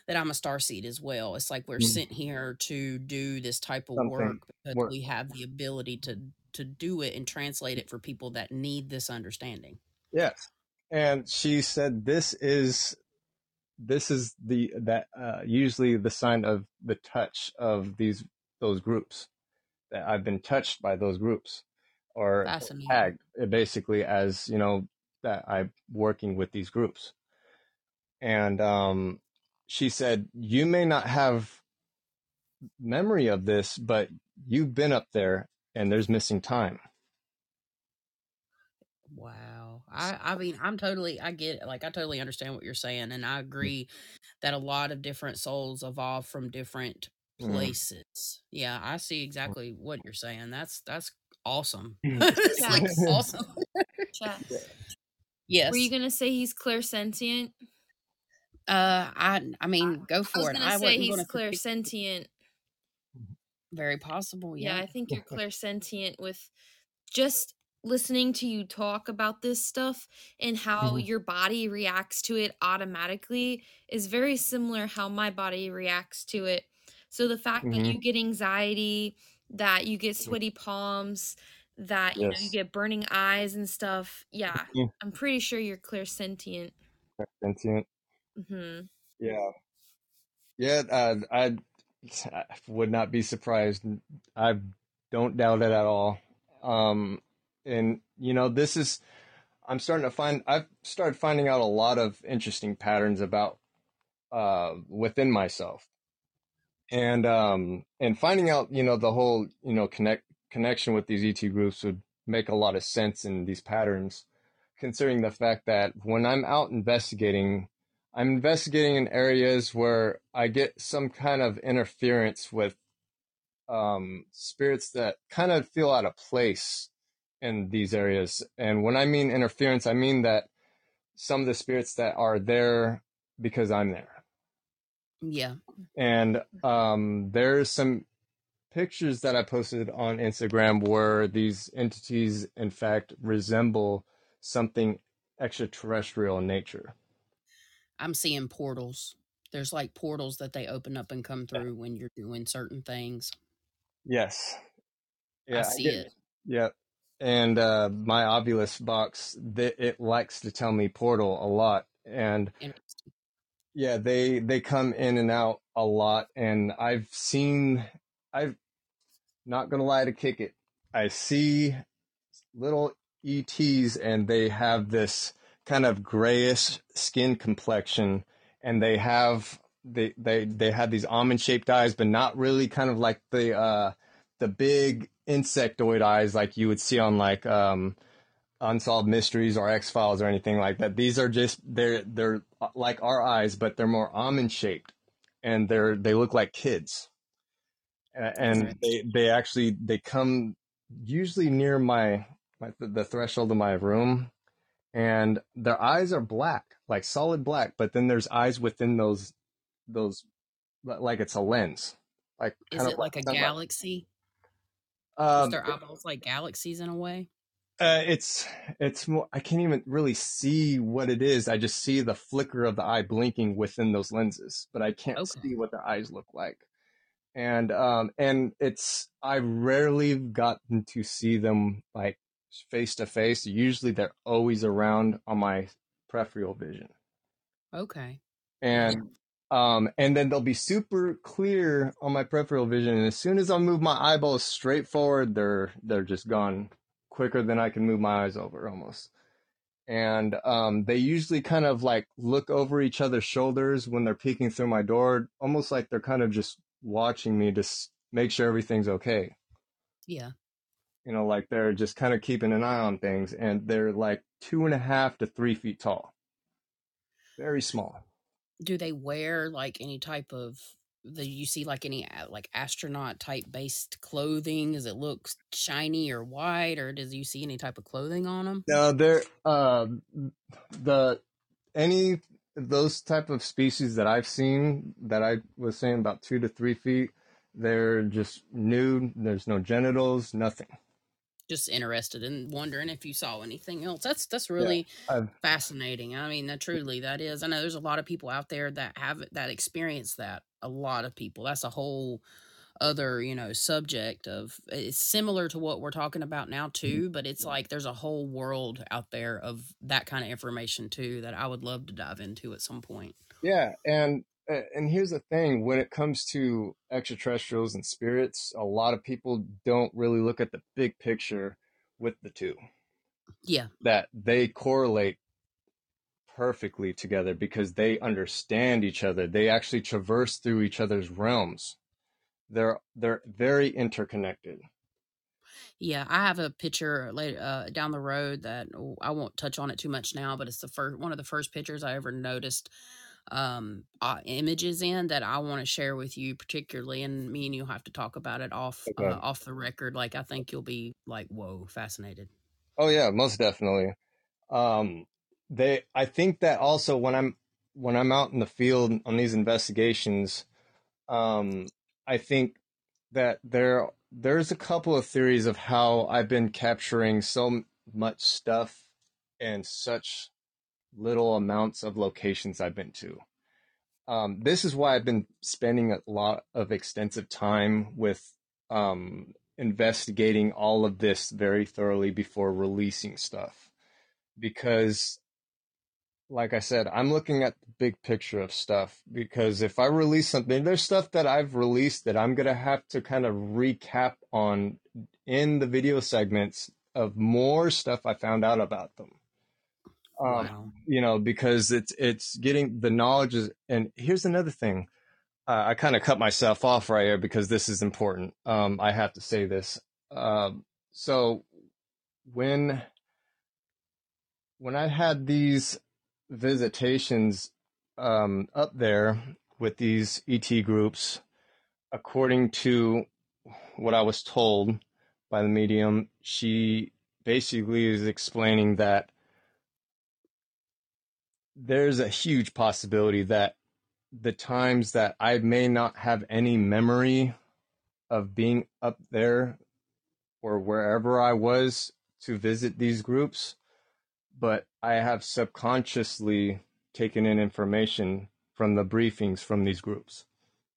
that I'm a star seed as well. It's like we're mm. sent here to do this type of Something. work because work. we have the ability to to do it and translate it for people that need this understanding. Yes. And she said this is this is the that uh, usually the sign of the touch of these those groups that I've been touched by those groups or tagged uh, basically as you know that I'm working with these groups. And um, she said you may not have memory of this but you've been up there and there's missing time. Wow. I I mean, I'm totally I get it. Like I totally understand what you're saying and I mm. agree that a lot of different souls evolve from different Mm. places. Yeah, I see exactly what you're saying. That's that's awesome. [laughs] Mm. it's like Yes. [laughs] awesome. Chas. Yes. Were you gonna say he's clairsentient? uh, I I mean, go I was for it. I say wasn't he's gonna critique- clairsentient. Very possible. Yeah, Yeah. I think you're [laughs] clairsentient with just listening to you talk about this stuff and how Mhm. your body reacts to it automatically is very similar how my body reacts to it. So the fact that Mhm. you get anxiety, that you get sweaty palms, that you know you get burning eyes and stuff, yeah, Mhm. I'm pretty sure you're clear Sentient. hmm Yeah. Yeah, uh, I, I would not be surprised. I don't doubt it at all. Um, and you know, this is, I'm starting to find, I've started finding out a lot of interesting patterns about, uh, within myself. And, um, and finding out, you know, the whole, you know, connect, connection with these ET groups would make a lot of sense in these patterns, considering the fact that when I'm out investigating, I'm investigating in areas where I get some kind of interference with um, spirits that kind of feel out of place in these areas. And when I mean interference, I mean that some of the spirits that are there because I'm there. Yeah. And um, there's some pictures that I posted on Instagram where these entities, in fact, resemble something extraterrestrial in nature. I'm seeing portals. There's like portals that they open up and come through when you're doing certain things. Yes. Yeah, I see get- it. Yeah. And uh, my Ovilus box, th- it likes to tell me portal a lot. And yeah, they they come in and out a lot. And I've seen, I've not gonna lie to kick it. I see little ETs, and they have this kind of grayish skin complexion, and they have they they they have these almond shaped eyes, but not really kind of like the uh the big insectoid eyes like you would see on like um unsolved mysteries or X Files or anything like that. These are just they're they're like our eyes, but they're more almond shaped, and they're they look like kids, and they they actually they come usually near my my the threshold of my room, and their eyes are black, like solid black, but then there's eyes within those those like it's a lens, like Is it of like a of Is Um, their eyeballs like galaxies in a way? Uh, it's it's more. I can't even really see what it is. I just see the flicker of the eye blinking within those lenses, but I can't Okay. see what their eyes look like. And um and it's I rarely gotten to see them like face to face. Usually they're always around on my peripheral vision. Okay. And um and then they'll be super clear on my peripheral vision and as soon as I move my eyeballs straight forward, they're they're just gone quicker than I can move my eyes over almost. And um they usually kind of like look over each other's shoulders when they're peeking through my door, almost like they're kind of just watching me to make sure everything's okay. Yeah. You know, like they're just kind of keeping an eye on things and they're like two and a half to three feet tall. Very small. Do they wear like any type of? the you see like any uh, like astronaut type based clothing? Does it look shiny or white, or does you see any type of clothing on them? No, they're uh, the any those type of species that I've seen that I was saying about two to three feet. They're just nude. There's no genitals, nothing. Just interested and wondering if you saw anything else. That's that's really I've fascinating. I mean, that truly that is. I know there's a lot of people out there that have that experience that. A lot of people. That's a whole other, you know, subject of eh, it's similar to what we're talking about now mm-hmm. too, but it's like there's a whole world out there of that kind of information too that I would love to dive into at some point. yeah, and and here's the thing: when it comes to extraterrestrials and spirits, a lot of people don't really look at the big picture with the two. Yeah. that they correlate perfectly together because they understand each other. They actually traverse through each other's realms. They're they're very interconnected. Yeah, I have a picture later uh, down the road that oh, I won't touch on it too much now, but it's the first one of the first pictures I ever noticed um uh, images in that I want to share with you particularly and me and you'll have to talk about it off Okay. uh, off the record like I think you'll be like whoa fascinated. Oh yeah, most definitely. Um, they, I think that also when I'm when I'm out in the field on these investigations, um, I think that there there's a couple of theories of how I've been capturing so much stuff and such little amounts of locations I've been to. Um, this is why I've been spending a lot of extensive time with um, investigating all of this very thoroughly before releasing stuff. Because, like I said, I'm looking at the big picture of stuff. Because if I release something, there's stuff that I've released that I'm going to have to kind of recap on in the video segments of more stuff I found out about them. Um, wow. you know, because it's it's getting the knowledge is, and here's another thing. Uh, I kind of cut myself off right here because this is important. Um, I have to say this. Um, so when when I had these visitations um, up there with these ET groups, according to what I was told by the medium, she basically is explaining that there's a huge possibility that the times that I may not have any memory of being up there or wherever I was to visit these groups, but I have subconsciously taken in information from the briefings from these groups.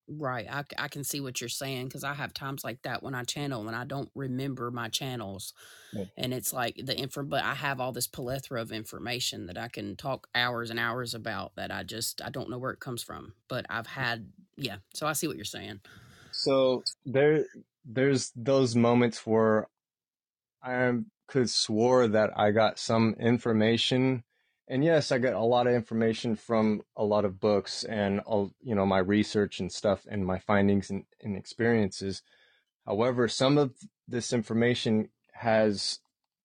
Right. I, I can see what you're saying because I have times like that when I channel and I don't remember my channels. Yeah. And it's like the info, but I have all this plethora of information that I can talk hours and hours about that I just, I don't know where it comes from. But I've had, yeah. So I see what you're saying. So there, there's those moments where I could swore that I got some information, and yes, I got a lot of information from a lot of books and you know my research and stuff and my findings and, and experiences. However, some of this information has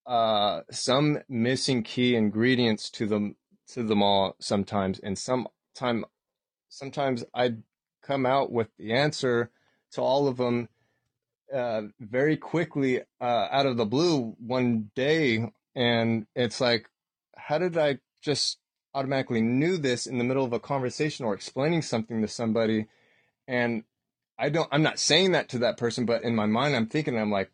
uh, some missing key ingredients to them to them all sometimes, and some time sometimes I'd come out with the answer to all of them uh, very quickly uh, out of the blue one day, and it's like, how did I just automatically knew this in the middle of a conversation or explaining something to somebody, and I don't, I'm not saying that to that person, but in my mind, I'm thinking, I'm like,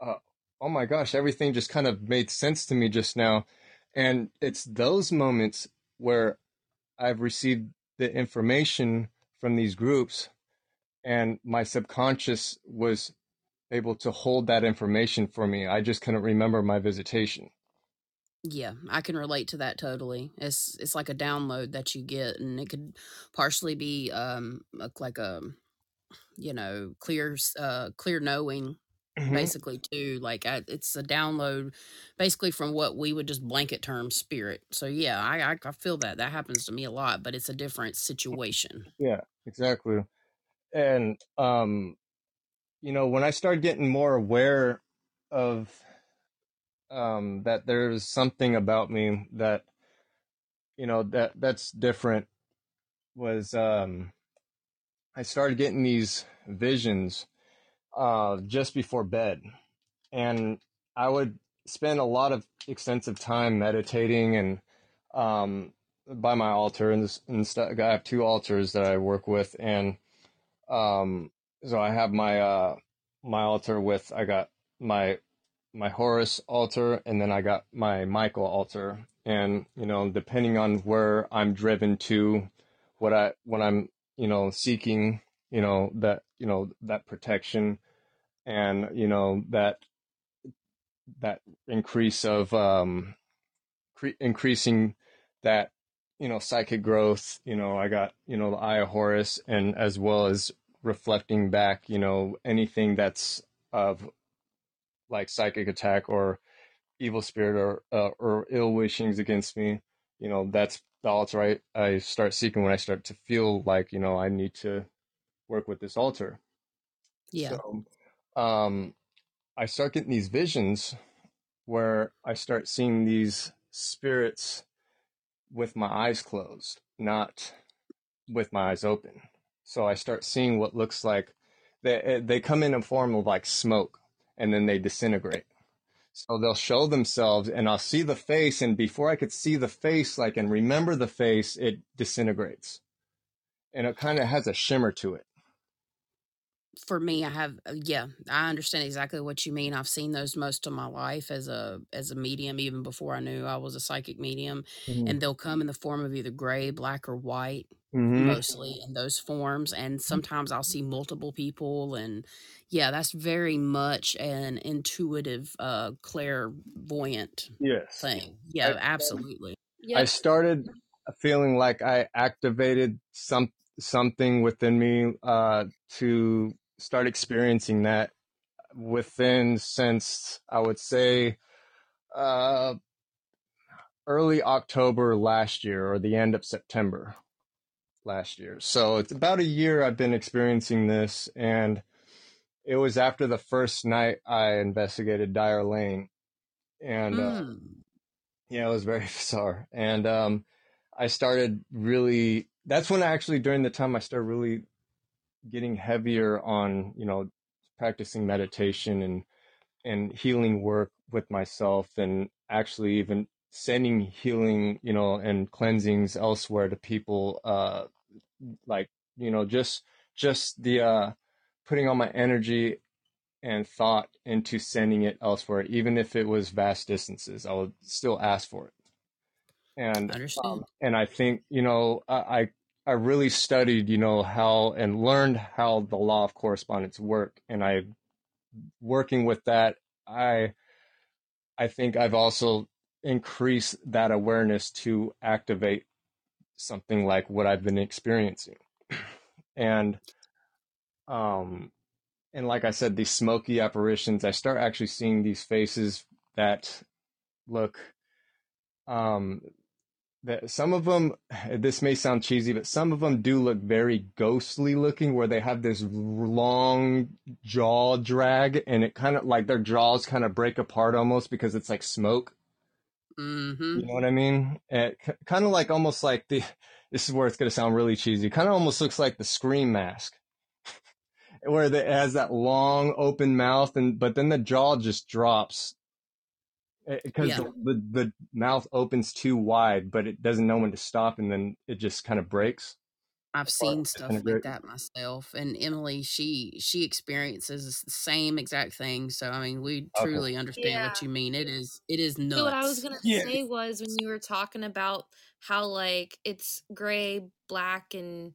uh, oh my gosh, everything just kind of made sense to me just now, and it's those moments where I've received the information from these groups and my subconscious was able to hold that information for me. I just couldn't remember my visitation. Yeah, I can relate to that totally. It's it's like a download that you get, and it could partially be um like like a you know clear uh clear knowing Mhm. basically too. Like I, it's a download basically from what we would just blanket term spirit. So yeah, I, I I feel that that happens to me a lot, but it's a different situation. Yeah, exactly. And um, you know, when I started getting more aware of um that there's something about me that you know that that's different was um I started getting these visions uh just before bed. And I would spend a lot of extensive time meditating and um by my altar and, and. I have two altars that I work with and um so I have my uh my altar with I got my my Horus altar and then I got my Michael altar. And you know depending on where I'm driven to what I when I'm you know seeking you know that you know that protection and you know that that increase of um cre- increasing that you know psychic growth you know I got you know the eye of Horus and as well as reflecting back you know anything that's of like psychic attack or evil spirit or uh, or ill wishings against me you know that's the altar I, I start seeking when I start to feel like you know I need to work with this altar Yeah. so um I start getting these visions where I start seeing these spirits with my eyes closed, not with my eyes open. So I start seeing what looks like they eh, they come in a form of like smoke and then they disintegrate. So they'll show themselves and I'll see the face and before I could see the face like and remember the face, it disintegrates. And it kind of has a shimmer to it for me i have uh, yeah i understand exactly what you mean i've seen those most of my life as a as a medium even before i knew i was a psychic medium mm-hmm. and they'll come in the form of either gray black or white mm-hmm. mostly in those forms and sometimes i'll see multiple people and yeah that's very much an intuitive uh clairvoyant yes thing yeah I, absolutely i started feeling like i activated some something within me uh, to start experiencing that within since I would say uh, early October last year or the end of September last year. So it's about a year I've been experiencing this, and it was after the first night I investigated Dyer Lane, and mm. uh, hmm. yeah, it was very [laughs] bizarre. And um, I started really. That's when I actually during the time I started really getting heavier on you know practicing meditation and and healing work with myself and actually even sending healing you know and cleansings elsewhere to people uh like you know just just the uh putting all my energy and thought into sending it elsewhere even if it was vast distances i would still ask for it. And um, and i think you know I I really studied, you know, how and learned how the law of correspondence work, and I, working with that, I, I think I've also increased that awareness to activate something like what I've been experiencing, [clears throat] and, um, and like I said, these smoky apparitions, I start actually seeing these faces that look, um, that some of them [sighs] this may sound cheesy but some of them do look very ghostly looking where they have this long jaw drag and it kind of like their jaws kind of break apart almost because it's like smoke. Mm-hmm. you know what i mean? It kind of like almost like the [laughs] this is where it's going to sound really cheesy kind of almost looks like the scream mask. [laughs] Where it has that long open mouth and but then the jaw just drops because eh, yeah. the, the, the mouth opens too wide, but it doesn't know when to stop, and then it just kind of breaks. I've seen stuff like that myself, and Emily, she she experiences the same exact thing. So I mean, we truly okay. understand yeah. what you mean. It is it is nuts. So what I was gonna yeah. say was when you were talking about how like it's gray, black, and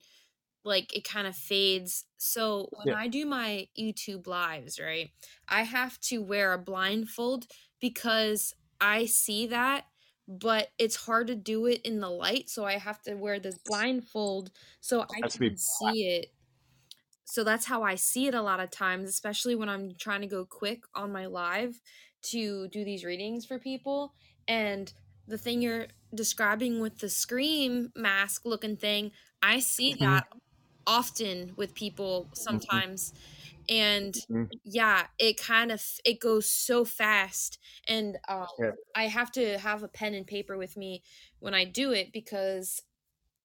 like it kind of fades. So when yeah. I do my YouTube lives, right, I have to wear a blindfold because I see that, but it's hard to do it in the light. So I have to wear this blindfold so I can see it. So that's how I see it a lot of times, especially when I'm trying to go quick on my live to do these readings for people. And the thing you're describing with the scream mask looking thing, I see mm-hmm. that often with people mm-hmm. sometimes. Mm-hmm and mm-hmm. yeah it kind of it goes so fast and um, yeah. i have to have a pen and paper with me when i do it because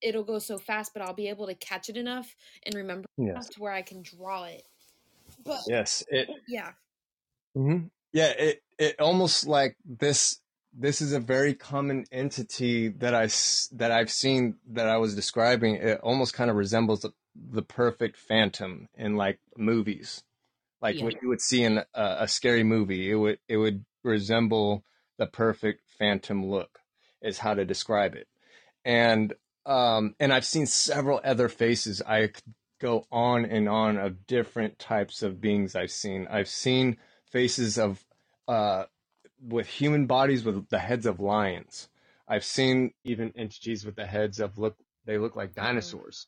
it'll go so fast but i'll be able to catch it enough and remember yes. to where i can draw it but yes it yeah mm-hmm. yeah it it almost like this this is a very common entity that i that i've seen that i was describing it almost kind of resembles the perfect phantom in like movies, like yeah. what you would see in a, a scary movie. It would it would resemble the perfect phantom look, is how to describe it. And um, and I've seen several other faces. I could go on and on of different types of beings I've seen. I've seen faces of uh, with human bodies with the heads of lions. I've seen even entities with the heads of look they look like mm-hmm. dinosaurs.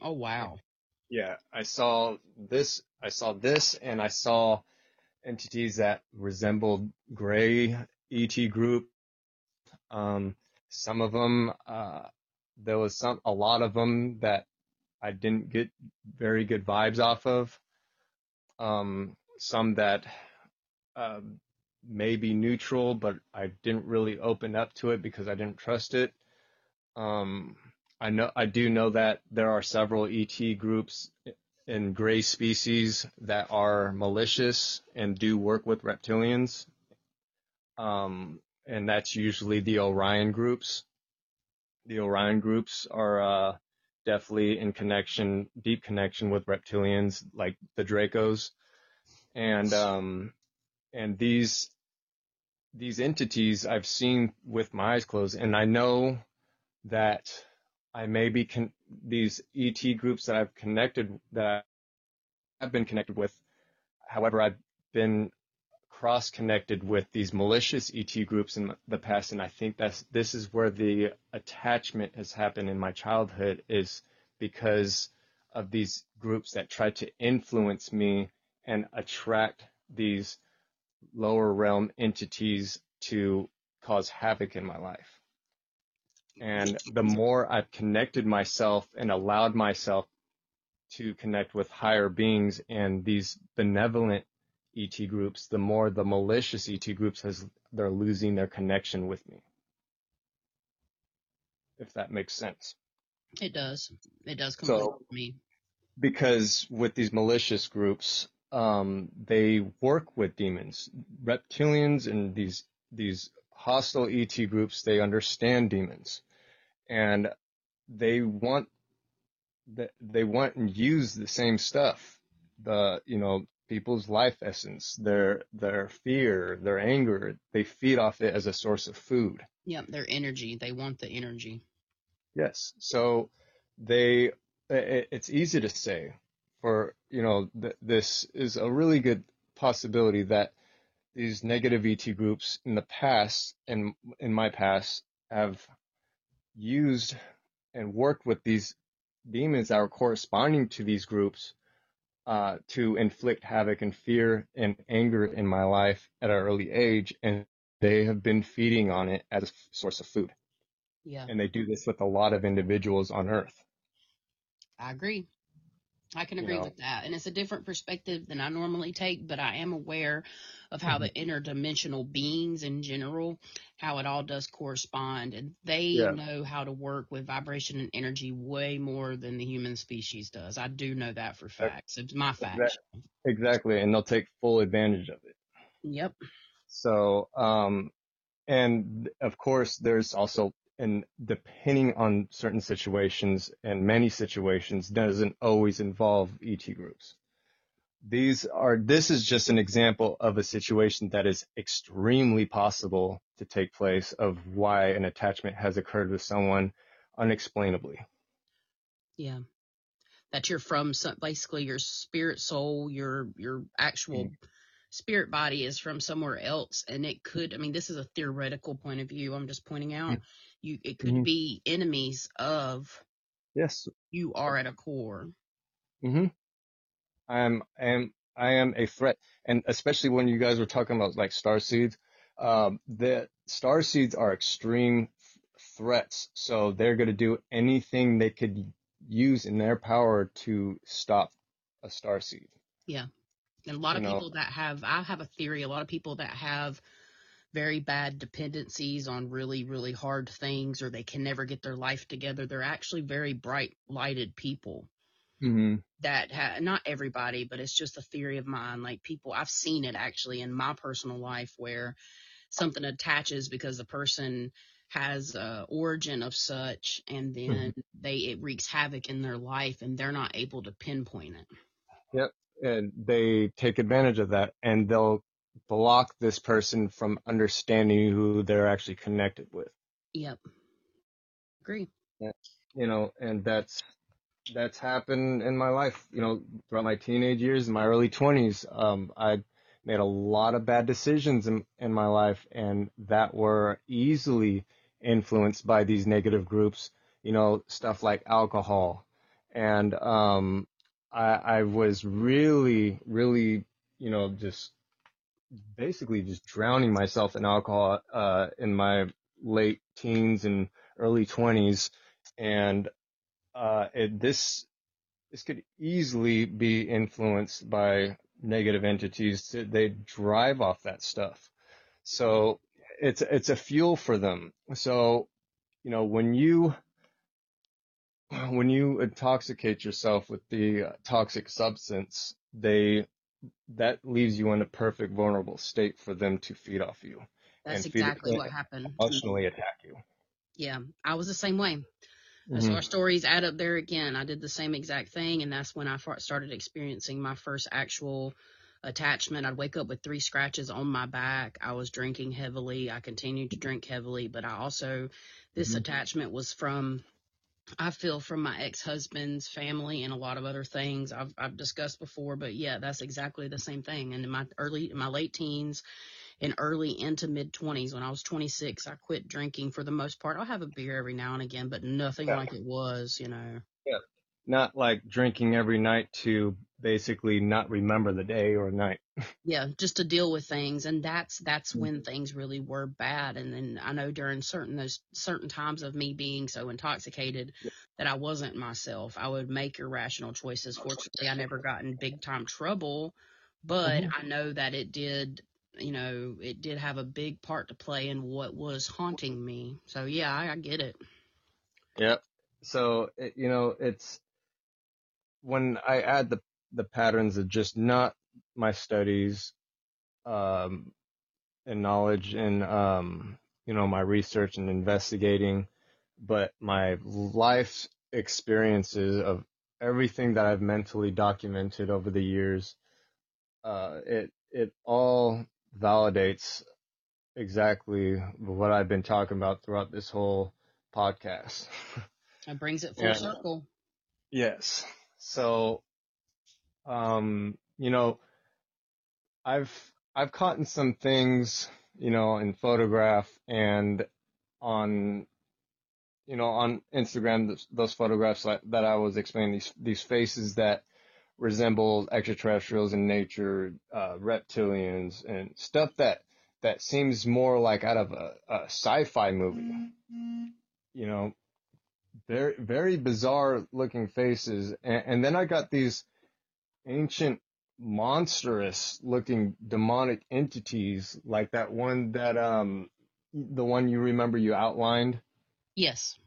Oh wow. Yeah, I saw this. I saw this, and I saw entities that resembled Gray ET group. Um, some of them, uh, there was some, a lot of them that I didn't get very good vibes off of. Um, some that uh, may be neutral, but I didn't really open up to it because I didn't trust it. Um, I know I do know that there are several ET groups and gray species that are malicious and do work with reptilians. Um, and that's usually the Orion groups. The Orion groups are uh, definitely in connection, deep connection with reptilians like the Dracos, and um, and these these entities I've seen with my eyes closed, and I know that I may be con- these ET groups that I've connected that I've been connected with. However, I've been cross connected with these malicious ET groups in the past, and I think that's this is where the attachment has happened in my childhood is because of these groups that try to influence me and attract these lower realm entities to cause havoc in my life. And the more I've connected myself and allowed myself to connect with higher beings and these benevolent ET groups, the more the malicious ET groups has they're losing their connection with me. If that makes sense. It does. It does completely So for me. because with these malicious groups, um, they work with demons, reptilians, and these these hostile ET groups. They understand demons, and they want they want and use the same stuff. The you know people's life essence, their their fear, their anger. They feed off it as a source of food. Yep, their energy. They want the energy. Yes. So they, it's easy to say for, you know, th- this is a really good possibility that these negative ET groups in the past and in my past have used and worked with these demons that were corresponding to these groups uh, to inflict havoc and fear and anger in my life at an early age. And they have been feeding on it as a source of food. Yeah, And they do this with a lot of individuals on earth. I agree. I can You agree know, with that. And it's a different perspective than I normally take, but I am aware of how Mhm. the interdimensional beings in general, how it all does correspond. And they yeah, know how to work with vibration and energy way more than the human species does. I do know that for facts. It's my facts. exactly. And they'll take full advantage of it. Yep. So, um, and of course, there's also, and depending on certain situations and many situations, doesn't always involve ET groups. These are, this is just an example of a situation that is extremely possible to take place of why an attachment has occurred with someone unexplainably. Yeah. That you're from some, basically your spirit soul, your your actual Mhm. Spirit body is from somewhere else and it could I mean this is a theoretical point of view. I'm just pointing out you it could Mm-hmm. be enemies of Yes. you are at a core. mm-hmm I am, I am, I am a threat. And especially when you guys were talking about like star seeds, um, the star seeds are extreme threats. So they're going to do anything they could use in their power to stop a star seed. Yeah. And a lot You of know, people that have I have a theory, a lot of people that have very bad dependencies on really, really hard things or they can never get their life together. They're actually very bright lighted people. hmm that ha- not everybody, but it's just a theory of mine. Like people, I've seen it actually in my personal life where something attaches because the person has a origin of such, and hmm then they it wreaks havoc in their life, and they're not able to pinpoint it. Yep. And they take advantage of that and they'll block this person from understanding who they're actually connected with. Yep, agree. Yeah. You know, and that's that's happened in my life. You know, throughout my teenage years, my early twenties, um, I made a lot of bad decisions in in my life, and that were easily influenced by these negative groups. You know, stuff like alcohol, and um, I I was really, really, you know, just basically just drowning myself in alcohol uh, in my late teens and early twenties, and uh, it, this this could easily be influenced by negative entities. They drive off that stuff, so it's it's a fuel for them. So you know when you [sighs] when you intoxicate yourself with the uh, toxic substance, they that leaves you in a perfect vulnerable state for them to feed off you. That's exactly what happened. Emotionally attack you. Yeah, I was the same way. So Mhm. our stories add up there again. I did the same exact thing, and that's when I started experiencing my first actual attachment. I'd wake up with three scratches on my back. I was drinking heavily. I continued to drink heavily, but I also, this Mhm. attachment was from, I feel from my ex-husband's family and a lot of other things I've, I've discussed before, but yeah, that's exactly the same thing. And in my early, in my late teens and early into mid twenties, when I was 26, I quit drinking for the most part. I'll have a beer every now and again, but nothing Yeah. like it was, you know. Yeah. Not like drinking every night to basically not remember the day or night. Yeah just to deal with things and that's that's Mhm. when things really were bad and then i know during certain those certain times of me being so intoxicated that i wasn't myself i would make irrational choices fortunately i never got in big time trouble but Mhm. i know that it did you know it did have a big part to play in what was haunting me so yeah i, I get it Yep. So, it, you know, it's when I add the, the patterns of just not my studies, um, and knowledge and, um, you know, my research and investigating, but my life experiences of everything that I've mentally documented over the years, uh, it, it all validates exactly what I've been talking about throughout this whole podcast. it brings it full Yeah. circle Yes. So, um, you know, I've I've caught in some things, you know, in photograph and on, you know, on Instagram, those, those photographs that, that I was explaining, these these faces that resemble extraterrestrials in nature, uh, reptilians, and stuff that that seems more like out of a, a sci-fi movie. You know, very very bizarre looking faces and, and then i got these ancient monstrous looking demonic entities like that one that um the one you remember you outlined yes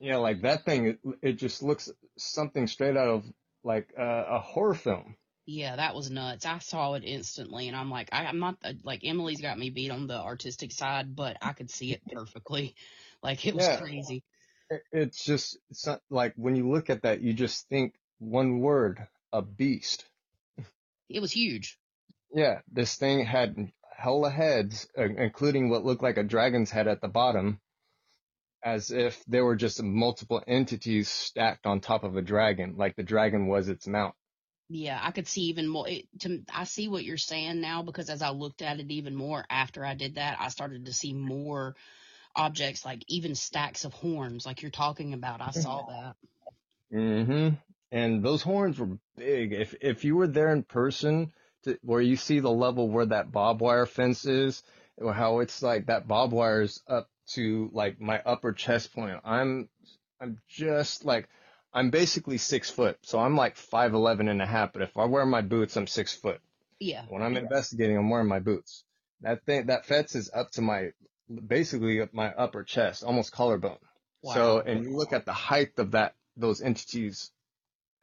yeah like that thing it, it just looks something straight out of like uh, a horror film Yeah, that was nuts. I saw it instantly, and I'm like, I, I'm not like Emily's got me beat on the artistic side, but I could see it [laughs] perfectly. Like it was Yeah. crazy. It's just it's not, like when you look at that you just think one word a beast It was huge. Yeah, this thing had hella heads, uh, including what looked like a dragon's head at the bottom, as if there were just multiple entities stacked on top of a dragon, like the dragon was its mount. Yeah, I could see even more. It, to, I see what you're saying now because as I looked at it even more after I did that, I started to see more objects, like even stacks of horns, like you're talking about. I saw that. hmm And those horns were big. If if you were there in person, to, where you see the level where that barbed wire fence is, or how it's like that barbed wire is up to like my upper chest point. I'm I'm just like I'm basically six foot, so I'm like five eleven and a half. But if I wear my boots, I'm six foot. Yeah, When I'm investigating, I'm wearing my boots. That thing, that fence is up to my basically up my upper chest, almost collarbone. Wow. So, and you look at the height of that, those entities.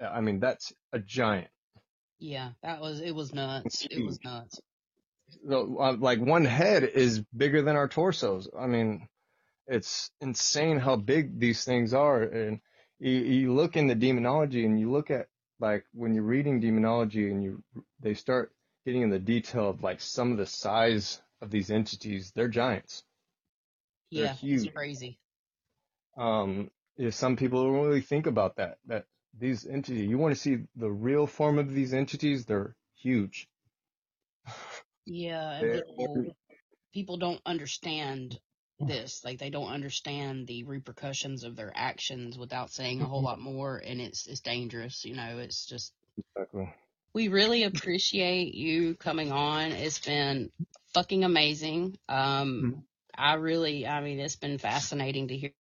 I mean, that's a giant. yeah, that was it. Was nuts. It was nuts. So, uh, like one head is bigger than our torsos. I mean, it's insane how big these things are. And you, you look in the demonology and you look at like when you're reading demonology and you, they start getting in the detail of like some of the size of these entities. They're giants. They're Yeah, it's crazy. Um, yeah, some people don't really think about that, that these entities, you want to see the real form of these entities, they're huge. Yeah, and They're- people people don't understand this. Like they don't understand the repercussions of their actions without saying a whole lot more, and it's it's dangerous. You know, it's just Exactly. we really appreciate you coming on. It's been fucking amazing. Um, I really, I mean, it's been fascinating to hear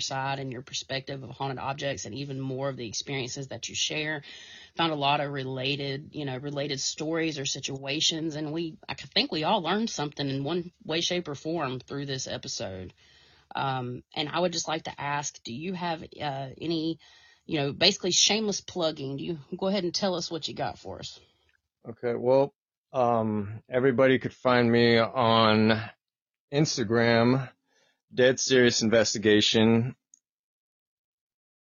side and your perspective of haunted objects and even more of the experiences that you share. Found a lot of related, you know, related stories or situations. And we, I think we all learned something in one way, shape or form through this episode. Um, and I would just like to ask, do you have uh, any, you know, basically shameless plugging? Do you go ahead and tell us what you got for us? Okay, well, um, everybody could find me on Instagram, Dead Serious Investigation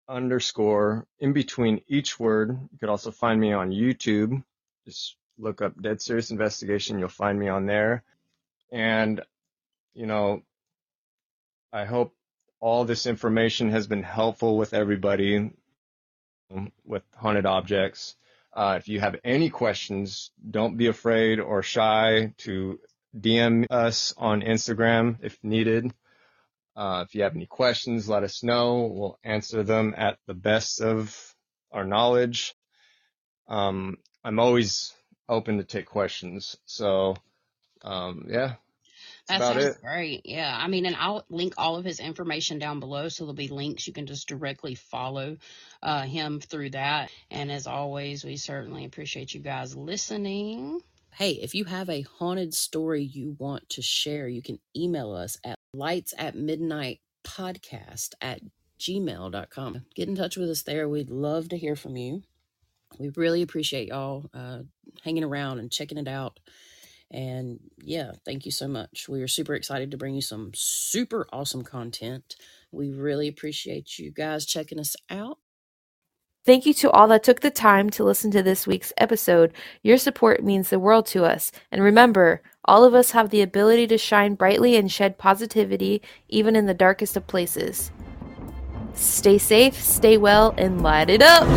underscore in between each word. You could also find me on YouTube. Just look up Dead Serious Investigation. You'll find me on there. And, you know, I hope all this information has been helpful with everybody um, with haunted objects. Uh, if you have any questions, don't be afraid or shy to DM us on Instagram if needed. Uh, if you have any questions, let us know. We'll answer them at the best of our knowledge. Um, I'm always open to take questions. So, um, yeah, That about sounds it. great. Yeah. I mean, and I'll link all of his information down below. So there'll be links. You can just directly follow uh, him through that. And as always, we certainly appreciate you guys listening. Hey, if you have a haunted story you want to share, you can email us at lights at midnight podcast at gmail.com. Get in touch with us there. We'd love to hear from you. We really appreciate y'all uh, hanging around and checking it out. And yeah, thank you so much. We are super excited to bring you some super awesome content. We really appreciate you guys checking us out. Thank you to all that took the time to listen to this week's episode. Your support means the world to us. And remember, all of us have the ability to shine brightly and shed positivity even in the darkest of places. Stay safe, stay well, and light it up!